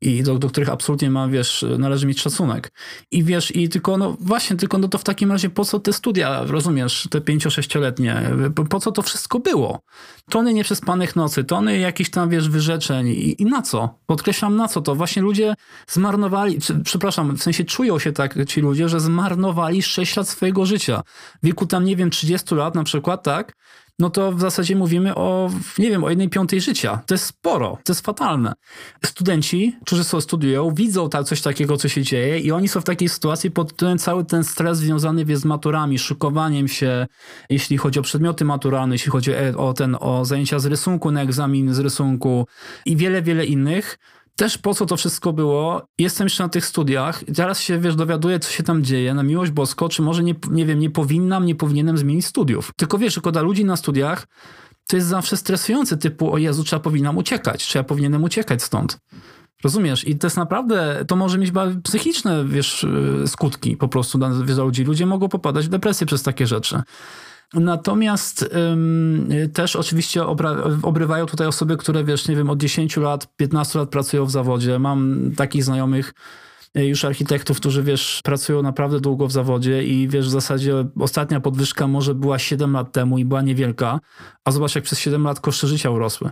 i do, do których absolutnie ma, wiesz, należy mieć szacunek. I wiesz, i tylko, no właśnie, tylko no to w takim razie po co te studia, rozumiesz, te pięcio-sześcioletnie, po, po co to wszystko było? Tony nieprzespanych nocy, tony jakichś tam, wiesz, wyrzeczeń i, i na co? Podkreślam, na co to? Właśnie ludzie zmarnowali, czy, przepraszam, w sensie czują się tak ci ludzie, że zmarnowali 6 lat swojego życia. W wieku tam, nie wiem, 30 lat na przykład, tak? No to w zasadzie mówimy o, nie wiem, o jednej piątej życia. To jest sporo, to jest fatalne. Studenci, którzy sobie studiują, widzą tak, coś takiego, co się dzieje i oni są w takiej sytuacji pod ten cały ten stres związany wie, z maturami, szykowaniem się, jeśli chodzi o przedmioty maturalne, jeśli chodzi o, ten, o zajęcia z rysunku na egzamin z rysunku i wiele, wiele innych też po co to wszystko było. Jestem jeszcze na tych studiach i teraz się, wiesz, dowiaduję, co się tam dzieje, na miłość bosko, czy może nie, nie wiem, nie powinnam, nie powinienem zmienić studiów. Tylko wiesz, tylko dla ludzi na studiach to jest zawsze stresujące, typu, o Jezu, czy ja powinnam uciekać, czy ja powinienem uciekać stąd. Rozumiesz? I to jest naprawdę, to może mieć psychiczne, wiesz, y, skutki po prostu dla, dla ludzi. Ludzie mogą popadać w depresję przez takie rzeczy. Natomiast ym, też oczywiście obrywają tutaj osoby, które wiesz, nie wiem, od 10 lat, 15 lat pracują w zawodzie. Mam takich znajomych, y, już architektów, którzy wiesz, pracują naprawdę długo w zawodzie i wiesz, w zasadzie ostatnia podwyżka może była 7 lat temu i była niewielka, a zobacz jak przez 7 lat koszty życia urosły.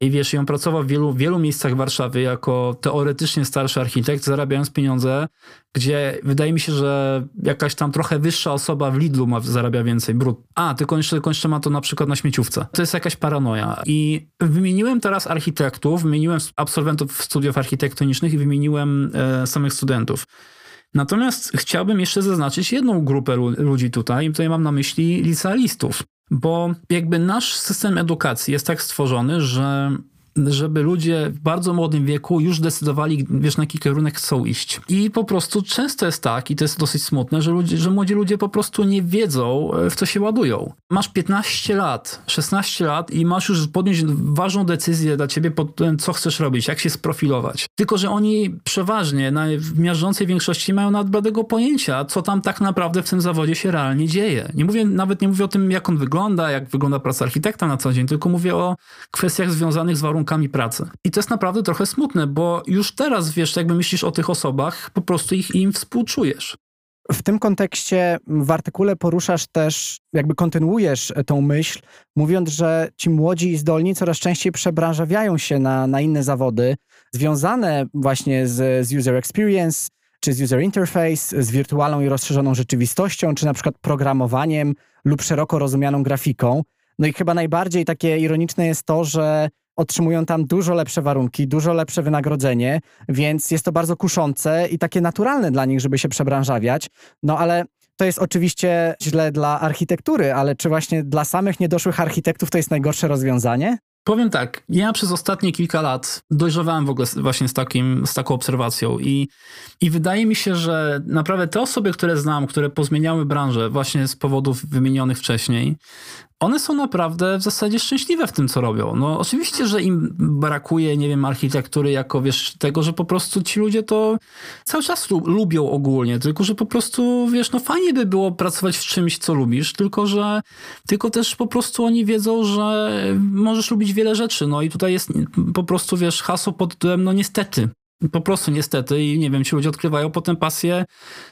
I wiesz, ją pracował w wielu, wielu miejscach Warszawy jako teoretycznie starszy architekt, zarabiając pieniądze, gdzie wydaje mi się, że jakaś tam trochę wyższa osoba w Lidlu ma, zarabia więcej brud. A, tylko jeszcze, tylko jeszcze ma to na przykład na śmieciówce. To jest jakaś paranoja. I wymieniłem teraz architektów, wymieniłem absolwentów studiów architektonicznych i wymieniłem e, samych studentów. Natomiast chciałbym jeszcze zaznaczyć jedną grupę ludzi tutaj, tutaj mam na myśli licealistów. Bo jakby nasz system edukacji jest tak stworzony, że żeby ludzie w bardzo młodym wieku już decydowali, wiesz, na jaki kierunek chcą iść. I po prostu często jest tak, i to jest dosyć smutne, że, ludzie, że młodzi ludzie po prostu nie wiedzą, e, w co się ładują. Masz 15 lat, 16 lat i masz już podjąć ważną decyzję dla ciebie co chcesz robić, jak się sprofilować. Tylko, że oni przeważnie, w miażdżącej większości mają nawet bladego pojęcia, co tam tak naprawdę w tym zawodzie się realnie dzieje. Nie mówię, nawet nie mówię o tym, jak on wygląda, jak wygląda praca architekta na co dzień, tylko mówię o kwestiach związanych z warunkami warunkami pracy. I to jest naprawdę trochę smutne, bo już teraz, wiesz, jakby myślisz o tych osobach, po prostu ich im współczujesz. W tym kontekście w artykule poruszasz też, jakby kontynuujesz tą myśl, mówiąc, że ci młodzi i zdolni coraz częściej przebranżawiają się na, na inne zawody, związane właśnie z, z user experience, czy z user interface, z wirtualną i rozszerzoną rzeczywistością, czy na przykład programowaniem lub szeroko rozumianą grafiką. No i chyba najbardziej takie ironiczne jest to, że otrzymują tam dużo lepsze warunki, dużo lepsze wynagrodzenie, więc jest to bardzo kuszące i takie naturalne dla nich, żeby się przebranżawiać. No ale to jest oczywiście źle dla architektury, ale czy właśnie dla samych niedoszłych architektów to jest najgorsze rozwiązanie? Powiem tak, ja przez ostatnie kilka lat dojrzewałem w ogóle właśnie z, takim, z taką obserwacją i, i wydaje mi się, że naprawdę te osoby, które znam, które pozmieniały branżę właśnie z powodów wymienionych wcześniej, one są naprawdę w zasadzie szczęśliwe w tym, co robią. No oczywiście, że im brakuje, nie wiem, architektury jako, wiesz, tego, że po prostu ci ludzie to cały czas lubią ogólnie, tylko, że po prostu, wiesz, no fajnie by było pracować w czymś, co lubisz, tylko, że tylko też po prostu oni wiedzą, że możesz lubić wiele rzeczy, no i tutaj jest po prostu, wiesz, hasło pod tytułem, no niestety, po prostu niestety i nie wiem, ci ludzie odkrywają potem pasję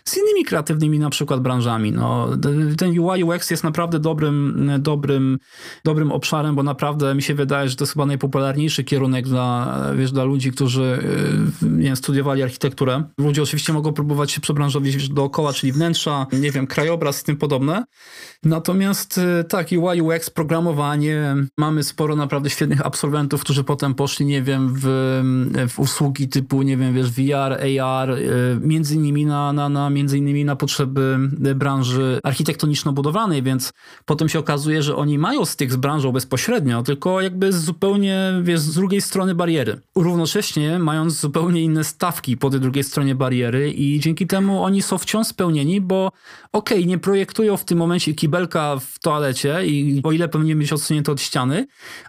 z innymi kreatywnymi na przykład branżami. No, ten UI UX jest naprawdę dobrym, dobrym, dobrym obszarem, bo naprawdę mi się wydaje, że to jest chyba najpopularniejszy kierunek dla, wiesz, dla ludzi, którzy nie wiem, studiowali architekturę. Ludzie oczywiście mogą próbować się przebranżowić dookoła, czyli wnętrza, nie wiem, krajobraz i tym podobne. Natomiast e, tak, UI UX, programowanie, mamy sporo naprawdę świetnych absolwentów, którzy potem poszli, nie wiem, w, w usługi typu nie wiem, wiesz, VR, AR, y, między innymi na, na, na, między innymi na potrzeby branży architektoniczno-budowlanej, więc potem się okazuje, że oni mają styk z branżą bezpośrednio, tylko jakby z zupełnie, wiesz, z drugiej strony bariery. Równocześnie mając zupełnie inne stawki po tej drugiej stronie bariery i dzięki temu oni są wciąż spełnieni, bo okej, okay, nie projektują w tym momencie kibelka w toalecie i o ile powinien być odsunięty od ściany,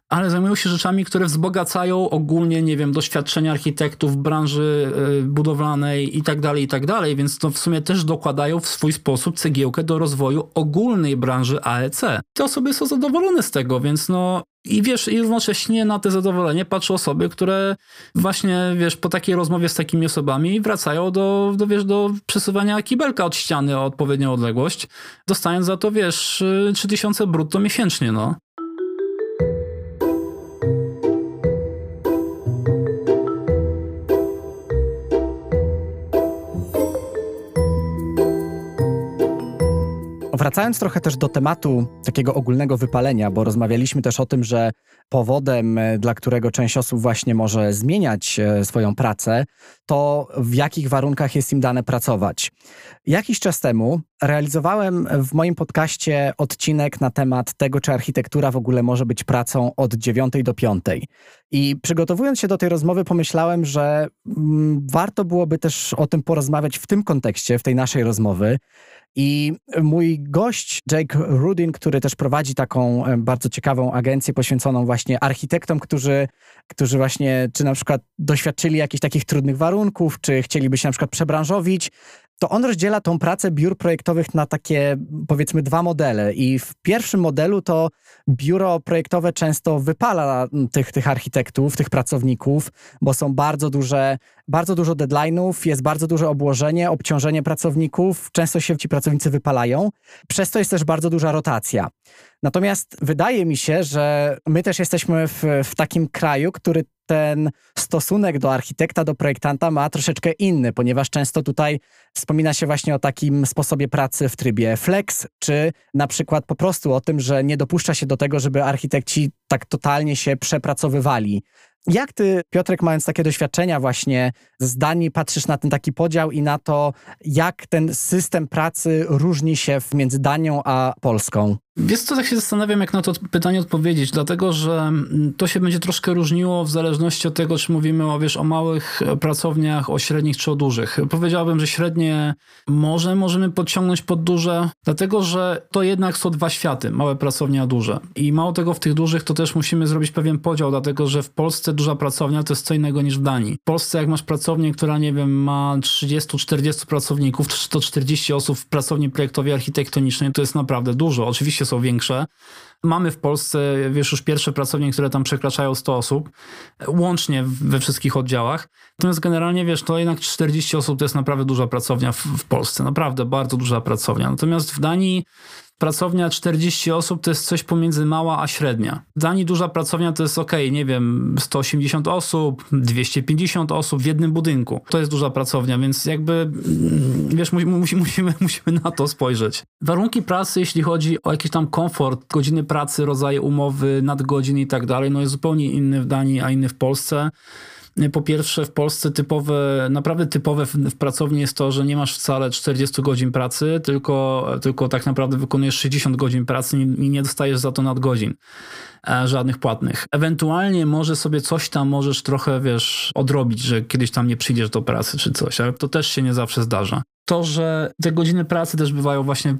ale zajmują się rzeczami, które wzbogacają ogólnie, nie wiem, doświadczenia architektów, branży branży y, budowlanej i tak dalej, i tak dalej, więc to w sumie też dokładają w swój sposób cegiełkę do rozwoju ogólnej branży AEC. Te osoby są zadowolone z tego, więc no i wiesz, i równocześnie na te zadowolenie patrzą osoby, które właśnie, wiesz, po takiej rozmowie z takimi osobami wracają do, do wiesz, do przesuwania kibelka od ściany o odpowiednią odległość, dostając za to, wiesz, 3000 brutto miesięcznie, no. Wracając trochę też do tematu takiego ogólnego wypalenia, bo rozmawialiśmy też o tym, że powodem, e, dla którego część osób właśnie może zmieniać e, swoją pracę, to w jakich warunkach jest im dane pracować. Jakiś czas temu realizowałem w moim podcaście odcinek na temat tego, czy architektura w ogóle może być pracą od 9 do 5. I przygotowując się do tej rozmowy, pomyślałem, że mm, warto byłoby też o tym porozmawiać w tym kontekście, w tej naszej rozmowy. I mój gość, Jake Rudin, który też prowadzi taką e, bardzo ciekawą agencję poświęconą właśnie architektom, którzy, którzy właśnie, czy na przykład doświadczyli jakichś takich trudnych warunków, czy chcieliby się na przykład przebranżowić, to on rozdziela tą pracę biur projektowych na takie, powiedzmy, dwa modele. I w pierwszym modelu to biuro projektowe często wypala tych, tych architektów, tych pracowników, bo są bardzo duże, bardzo dużo deadline'ów, jest bardzo duże obłożenie, obciążenie pracowników, często się ci pracownicy wypalają. Przez to jest też bardzo duża rotacja. Natomiast wydaje mi się, że my też jesteśmy w, w takim kraju, który ten stosunek do architekta, do projektanta ma troszeczkę inny, ponieważ często tutaj wspomina się właśnie o takim sposobie pracy w trybie flex, czy na przykład po prostu o tym, że nie dopuszcza się do tego, żeby architekci tak totalnie się przepracowywali. Jak ty, Piotrek, mając takie doświadczenia właśnie z Danii, patrzysz na ten taki podział i na to, jak ten system pracy różni się między Danią a Polską? Wiesz co, tak się zastanawiam, jak na to pytanie odpowiedzieć, dlatego, że mm, to się będzie troszkę różniło w zależności od tego, czy mówimy o, wiesz, o małych pracowniach, o średnich czy o dużych. Powiedziałbym, że średnie może możemy podciągnąć pod duże, dlatego, że to jednak są dwa światy, małe pracownie a duże. I mało tego, w tych dużych to też musimy zrobić pewien podział, dlatego, że w Polsce duża pracownia to jest co innego niż w Danii. W Polsce jak masz pracownię, która, nie wiem, ma 30-40 pracowników, to 40 osób w pracowni projektowej architektonicznej, to jest naprawdę dużo. Oczywiście są większe. Mamy w Polsce, wiesz, już pierwsze pracownie, które tam przekraczają 100 osób, łącznie we wszystkich oddziałach. Natomiast generalnie, wiesz, to jednak 40 osób to jest naprawdę duża pracownia w, w Polsce. Naprawdę bardzo duża pracownia. Natomiast w Danii pracownia 40 osób to jest coś pomiędzy mała a średnia. W Danii duża pracownia to jest ok, nie wiem, 180 osób, 250 osób w jednym budynku. To jest duża pracownia, więc jakby, mm, wiesz, musi, musimy, musimy na to spojrzeć. Warunki pracy, jeśli chodzi o jakiś tam komfort, godziny pracy, rodzaje umowy, nadgodziny i tak dalej, no jest zupełnie inny w Danii, a inny w Polsce. Po pierwsze, w Polsce typowe, naprawdę typowe w, w, pracowni jest to, że nie masz wcale 40 godzin pracy, tylko, tylko tak naprawdę wykonujesz 60 godzin pracy i nie dostajesz za to nadgodzin e, żadnych płatnych. Ewentualnie może sobie coś tam możesz trochę, wiesz, odrobić, że kiedyś tam nie przyjdziesz do pracy czy coś, ale to też się nie zawsze zdarza to, że te godziny pracy też bywają właśnie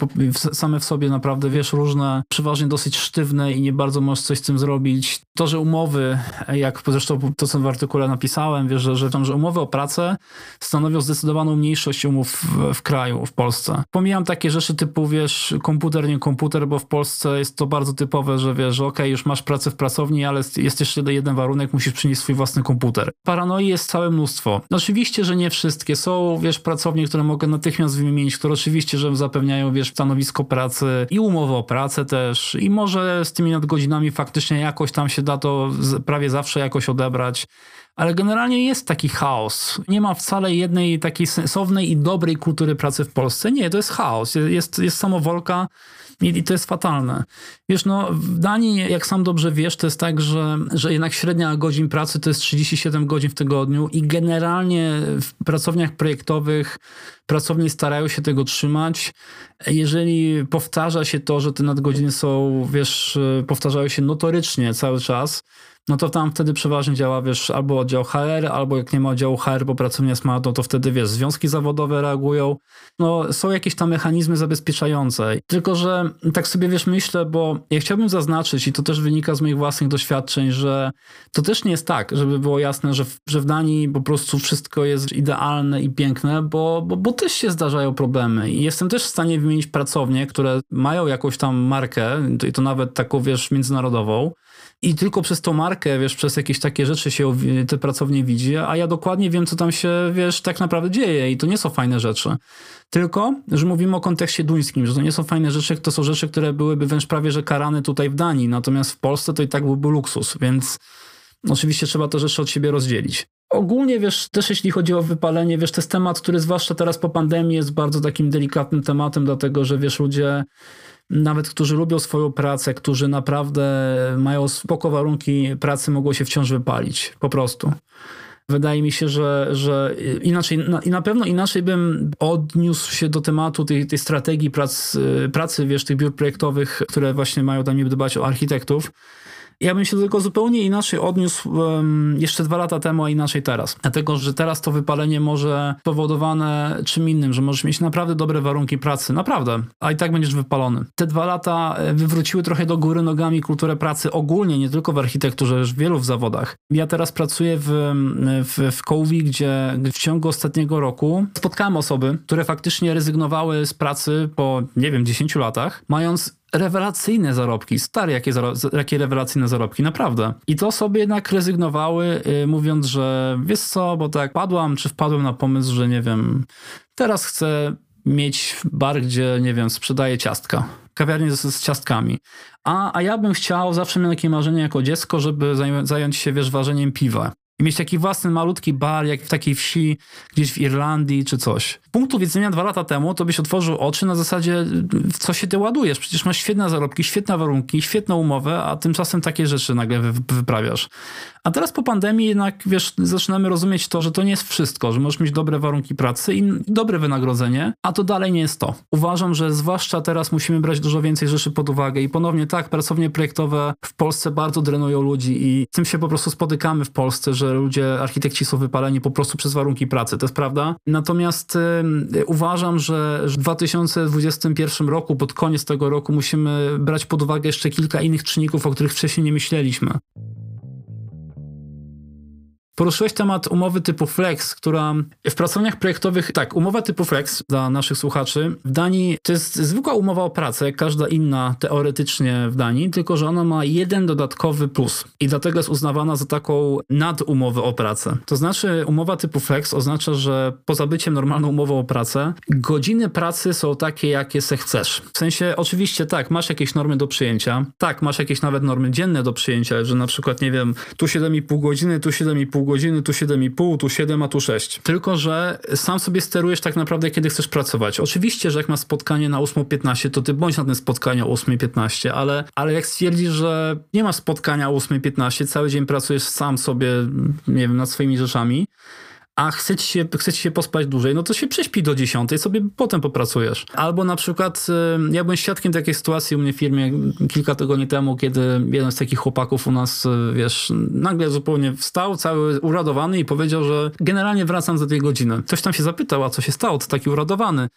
same w sobie naprawdę, wiesz, różne, przeważnie dosyć sztywne i nie bardzo możesz coś z tym zrobić. To, że umowy, jak zresztą to, co w artykule napisałem, wiesz, że, że, tam, że umowy o pracę stanowią zdecydowaną mniejszość umów w, w kraju, w Polsce. Pomijam takie rzeczy typu, wiesz, komputer, nie komputer, bo w Polsce jest to bardzo typowe, że wiesz, okej, okay, już masz pracę w pracowni, ale jest jeszcze jeden warunek, musisz przynieść swój własny komputer. Paranoi jest całe mnóstwo. Oczywiście, że nie wszystkie. Są, wiesz, pracownie, które mogę natychmiast wymienić, które oczywiście, że zapewniają, wiesz, stanowisko pracy i umowę o pracę też i może z tymi nadgodzinami faktycznie jakoś tam się da to prawie zawsze jakoś odebrać. Ale generalnie jest taki chaos. Nie ma wcale jednej takiej sensownej i dobrej kultury pracy w Polsce. Nie, to jest chaos. Jest, jest samowolka i, to jest fatalne. Wiesz, no w Danii, jak sam dobrze wiesz, to jest tak, że, że jednak średnia godzin pracy to jest 37 godzin w tygodniu i generalnie w pracowniach projektowych pracownie starają się tego trzymać. Jeżeli powtarza się to, że te nadgodziny są, wiesz, powtarzają się notorycznie cały czas, no to tam wtedy przeważnie działa, wiesz, albo oddział HR, albo jak nie ma oddziału HR, bo pracownia jest mała, no to wtedy, wiesz, związki zawodowe reagują. No, są jakieś tam mechanizmy zabezpieczające. Tylko, że tak sobie, wiesz, myślę, bo ja chciałbym zaznaczyć, i to też wynika z moich własnych doświadczeń, że to też nie jest tak, żeby było jasne, że w, że w Danii po prostu wszystko jest idealne i piękne, bo, bo, bo też się zdarzają problemy. I jestem też w stanie wymienić pracownie, które mają jakąś tam markę, i to nawet taką, wiesz, międzynarodową, i tylko przez tą markę, wiesz, przez jakieś takie rzeczy się te pracownie widzi, a ja dokładnie wiem, co tam się, wiesz, tak naprawdę dzieje i to nie są fajne rzeczy. Tylko, że mówimy o kontekście duńskim, że to nie są fajne rzeczy, to są rzeczy, które byłyby wręcz prawie, że karane tutaj w Danii, natomiast w Polsce to i tak byłby luksus, więc oczywiście trzeba te rzeczy od siebie rozdzielić. Ogólnie, wiesz, też jeśli chodzi o wypalenie, wiesz, to jest temat, który zwłaszcza teraz po pandemii jest bardzo takim delikatnym tematem, dlatego, że wiesz, ludzie nawet którzy lubią swoją pracę, którzy naprawdę mają spoko warunki pracy, mogą się wciąż wypalić. Po prostu. Wydaje mi się, że, że inaczej, na, i na pewno inaczej bym odniósł się do tematu tej, tej strategii prac, pracy, wiesz, tych biur projektowych, które właśnie mają tam niby dbać o architektów ja bym się do tego zupełnie inaczej odniósł um, jeszcze dwa lata temu, a inaczej teraz. Dlatego, że teraz to wypalenie może spowodowane czym innym, że możesz mieć naprawdę dobre warunki pracy, naprawdę, a i tak będziesz wypalony. Te dwa lata e, wywróciły trochę do góry nogami kulturę pracy ogólnie, nie tylko w architekturze, w wielu w zawodach. Ja teraz pracuję w, w, w Kołwi, gdzie w ciągu ostatniego roku spotkałem osoby, które faktycznie rezygnowały z pracy po, nie wiem, 10 latach, mając rewelacyjne zarobki. Stare, jakie, jakie rewelacyjne zarobki, naprawdę. I to sobie jednak rezygnowały, yy, mówiąc, że wiesz co, bo tak padłam, czy wpadłem na pomysł, że nie wiem, teraz chcę mieć bar, gdzie, nie wiem, sprzedaję ciastka. Kawiarnię z, z ciastkami. A, a ja bym chciał, zawsze miałem takie marzenie jako dziecko, żeby zająć się, wiesz, ważeniem piwa i mieć taki własny malutki bar, jak w takiej wsi, gdzieś w Irlandii czy coś. Z punktu widzenia dwa lata temu, to byś otworzył oczy na zasadzie, w co się ty ładujesz? Przecież masz świetne zarobki, świetne warunki, świetną umowę, a tymczasem takie rzeczy nagle wyprawiasz. A teraz po pandemii jednak, wiesz, zaczynamy rozumieć to, że to nie jest wszystko, że możesz mieć dobre warunki pracy i dobre wynagrodzenie, a to dalej nie jest to. Uważam, że zwłaszcza teraz musimy brać dużo więcej rzeczy pod uwagę i ponownie tak, pracownie projektowe w Polsce bardzo drenują ludzi i z tym się po prostu spotykamy w Polsce, że ludzie, architekci są wypaleni po prostu przez warunki pracy, to jest prawda. Natomiast uważam, że w 2021 roku, pod koniec tego roku musimy brać pod uwagę jeszcze kilka innych czynników, o których wcześniej nie myśleliśmy. Poruszyłeś temat umowy typu Flex, która w pracowniach projektowych, tak, umowa typu Flex dla naszych słuchaczy w Danii to jest zwykła umowa o pracę, jak każda inna teoretycznie w Danii, tylko że ona ma jeden dodatkowy plus i dlatego jest uznawana za taką nadumowę o pracę. To znaczy umowa typu Flex oznacza, że poza byciem normalną umową o pracę, godziny pracy są takie, jakie se chcesz. W sensie oczywiście tak, masz jakieś normy do przyjęcia, tak, masz jakieś nawet normy dzienne do przyjęcia, że na przykład, nie wiem, tu 7,5 godziny, tu 7,5 godziny, tu 7,5, tu 7, a tu 6. Tylko, że sam sobie sterujesz tak naprawdę, kiedy chcesz pracować. Oczywiście, że jak masz spotkanie na 8.15, to ty bądź na tym spotkaniu o 8.15, ale, ale jak stwierdzisz, że nie masz spotkania o 8.15, cały dzień pracujesz sam sobie, nie wiem, nad swoimi rzeczami, a chce ci, się, chce ci się pospać dłużej, no to się prześpi do 10, sobie potem popracujesz. Albo na przykład, ja byłem świadkiem takiej sytuacji u mnie w firmie kilka tygodni temu, kiedy jeden z takich chłopaków u nas, y, wiesz, nagle zupełnie wstał, cały uradowany i powiedział, że generalnie wracam za dwie godziny. Ktoś tam się zapytał, a co się stało, to taki uradowany.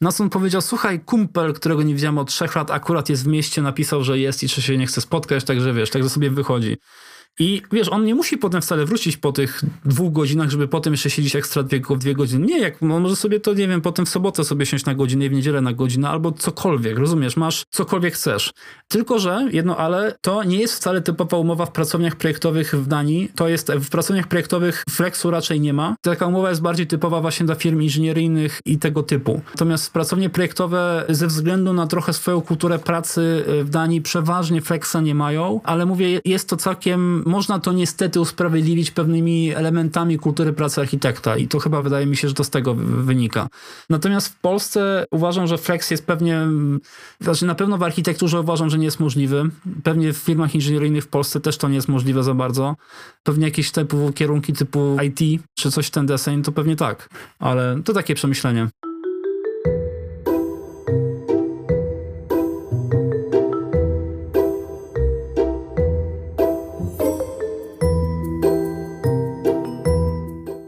Na co on powiedział, słuchaj, kumpel, którego nie widziałem od trzech lat, akurat jest w mieście, napisał, że jest i czy się nie chce spotkać, także wiesz, także sobie wychodzi. I wiesz, on nie musi potem wcale wrócić po tych dwóch godzinach, żeby potem jeszcze siedzieć ekstra dwie, dwie godziny. Nie, jak on może sobie to, nie wiem, potem w sobotę sobie siąść na godzinę i w niedzielę na godzinę, albo cokolwiek, rozumiesz, masz cokolwiek chcesz. Tylko, że jedno ale, to nie jest wcale typowa umowa w pracowniach projektowych w Danii. To jest, w pracowniach projektowych flexu raczej nie ma. Taka umowa jest bardziej typowa właśnie dla firm inżynieryjnych i tego typu. Natomiast pracownie projektowe ze względu na trochę swoją kulturę pracy w Danii przeważnie flexa nie mają, ale mówię, jest to całkiem można to niestety usprawiedliwić pewnymi elementami kultury pracy architekta i to chyba wydaje mi się, że to z tego wynika. Natomiast w Polsce uważam, że flex jest pewnie, znaczy na pewno w architekturze uważam, że nie jest możliwy. Pewnie w firmach inżynieryjnych w Polsce też to nie jest możliwe za bardzo. Pewnie jakieś typu kierunki typu IT czy coś w ten deseń, to pewnie tak, ale to takie przemyślenie.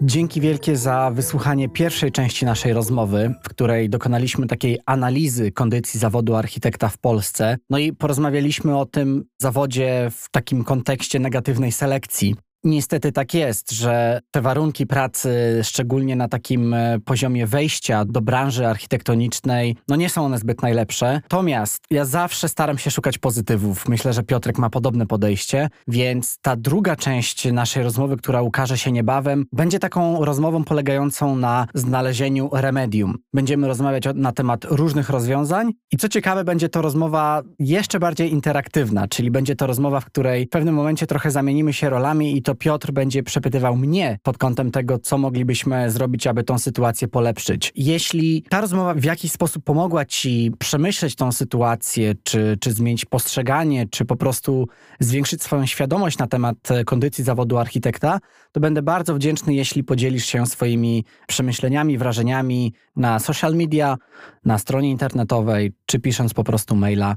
Dzięki wielkie za wysłuchanie pierwszej części naszej rozmowy, w której dokonaliśmy takiej analizy kondycji zawodu architekta w Polsce. No i porozmawialiśmy o tym zawodzie w takim kontekście negatywnej selekcji. Niestety tak jest, że te warunki pracy, szczególnie na takim e, poziomie wejścia do branży architektonicznej, no nie są one zbyt najlepsze. Natomiast ja zawsze staram się szukać pozytywów. Myślę, że Piotrek ma podobne podejście, więc ta druga część naszej rozmowy, która ukaże się niebawem, będzie taką rozmową polegającą na znalezieniu remedium. Będziemy rozmawiać na temat różnych rozwiązań i co ciekawe, będzie to rozmowa jeszcze bardziej interaktywna, czyli będzie to rozmowa, w której w pewnym momencie trochę zamienimy się rolami i Piotr będzie przepytywał mnie pod kątem tego, co moglibyśmy zrobić, aby tą sytuację polepszyć. Jeśli ta rozmowa w jakiś sposób pomogła ci przemyśleć tą sytuację, czy, czy zmienić postrzeganie, czy po prostu zwiększyć swoją świadomość na temat kondycji zawodu architekta, to będę bardzo wdzięczny, jeśli podzielisz się swoimi przemyśleniami, wrażeniami na social media, na stronie internetowej, czy pisząc po prostu maila.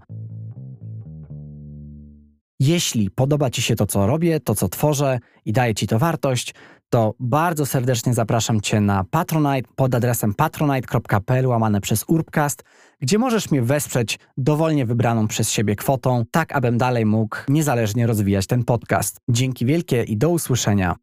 Jeśli podoba Ci się to, co robię, to, co tworzę i daje Ci to wartość, to bardzo serdecznie zapraszam Cię na Patronite pod adresem patronite.pl łamane przez Urbcast, gdzie możesz mnie wesprzeć dowolnie wybraną przez siebie kwotą, tak abym dalej mógł niezależnie rozwijać ten podcast. Dzięki wielkie i do usłyszenia.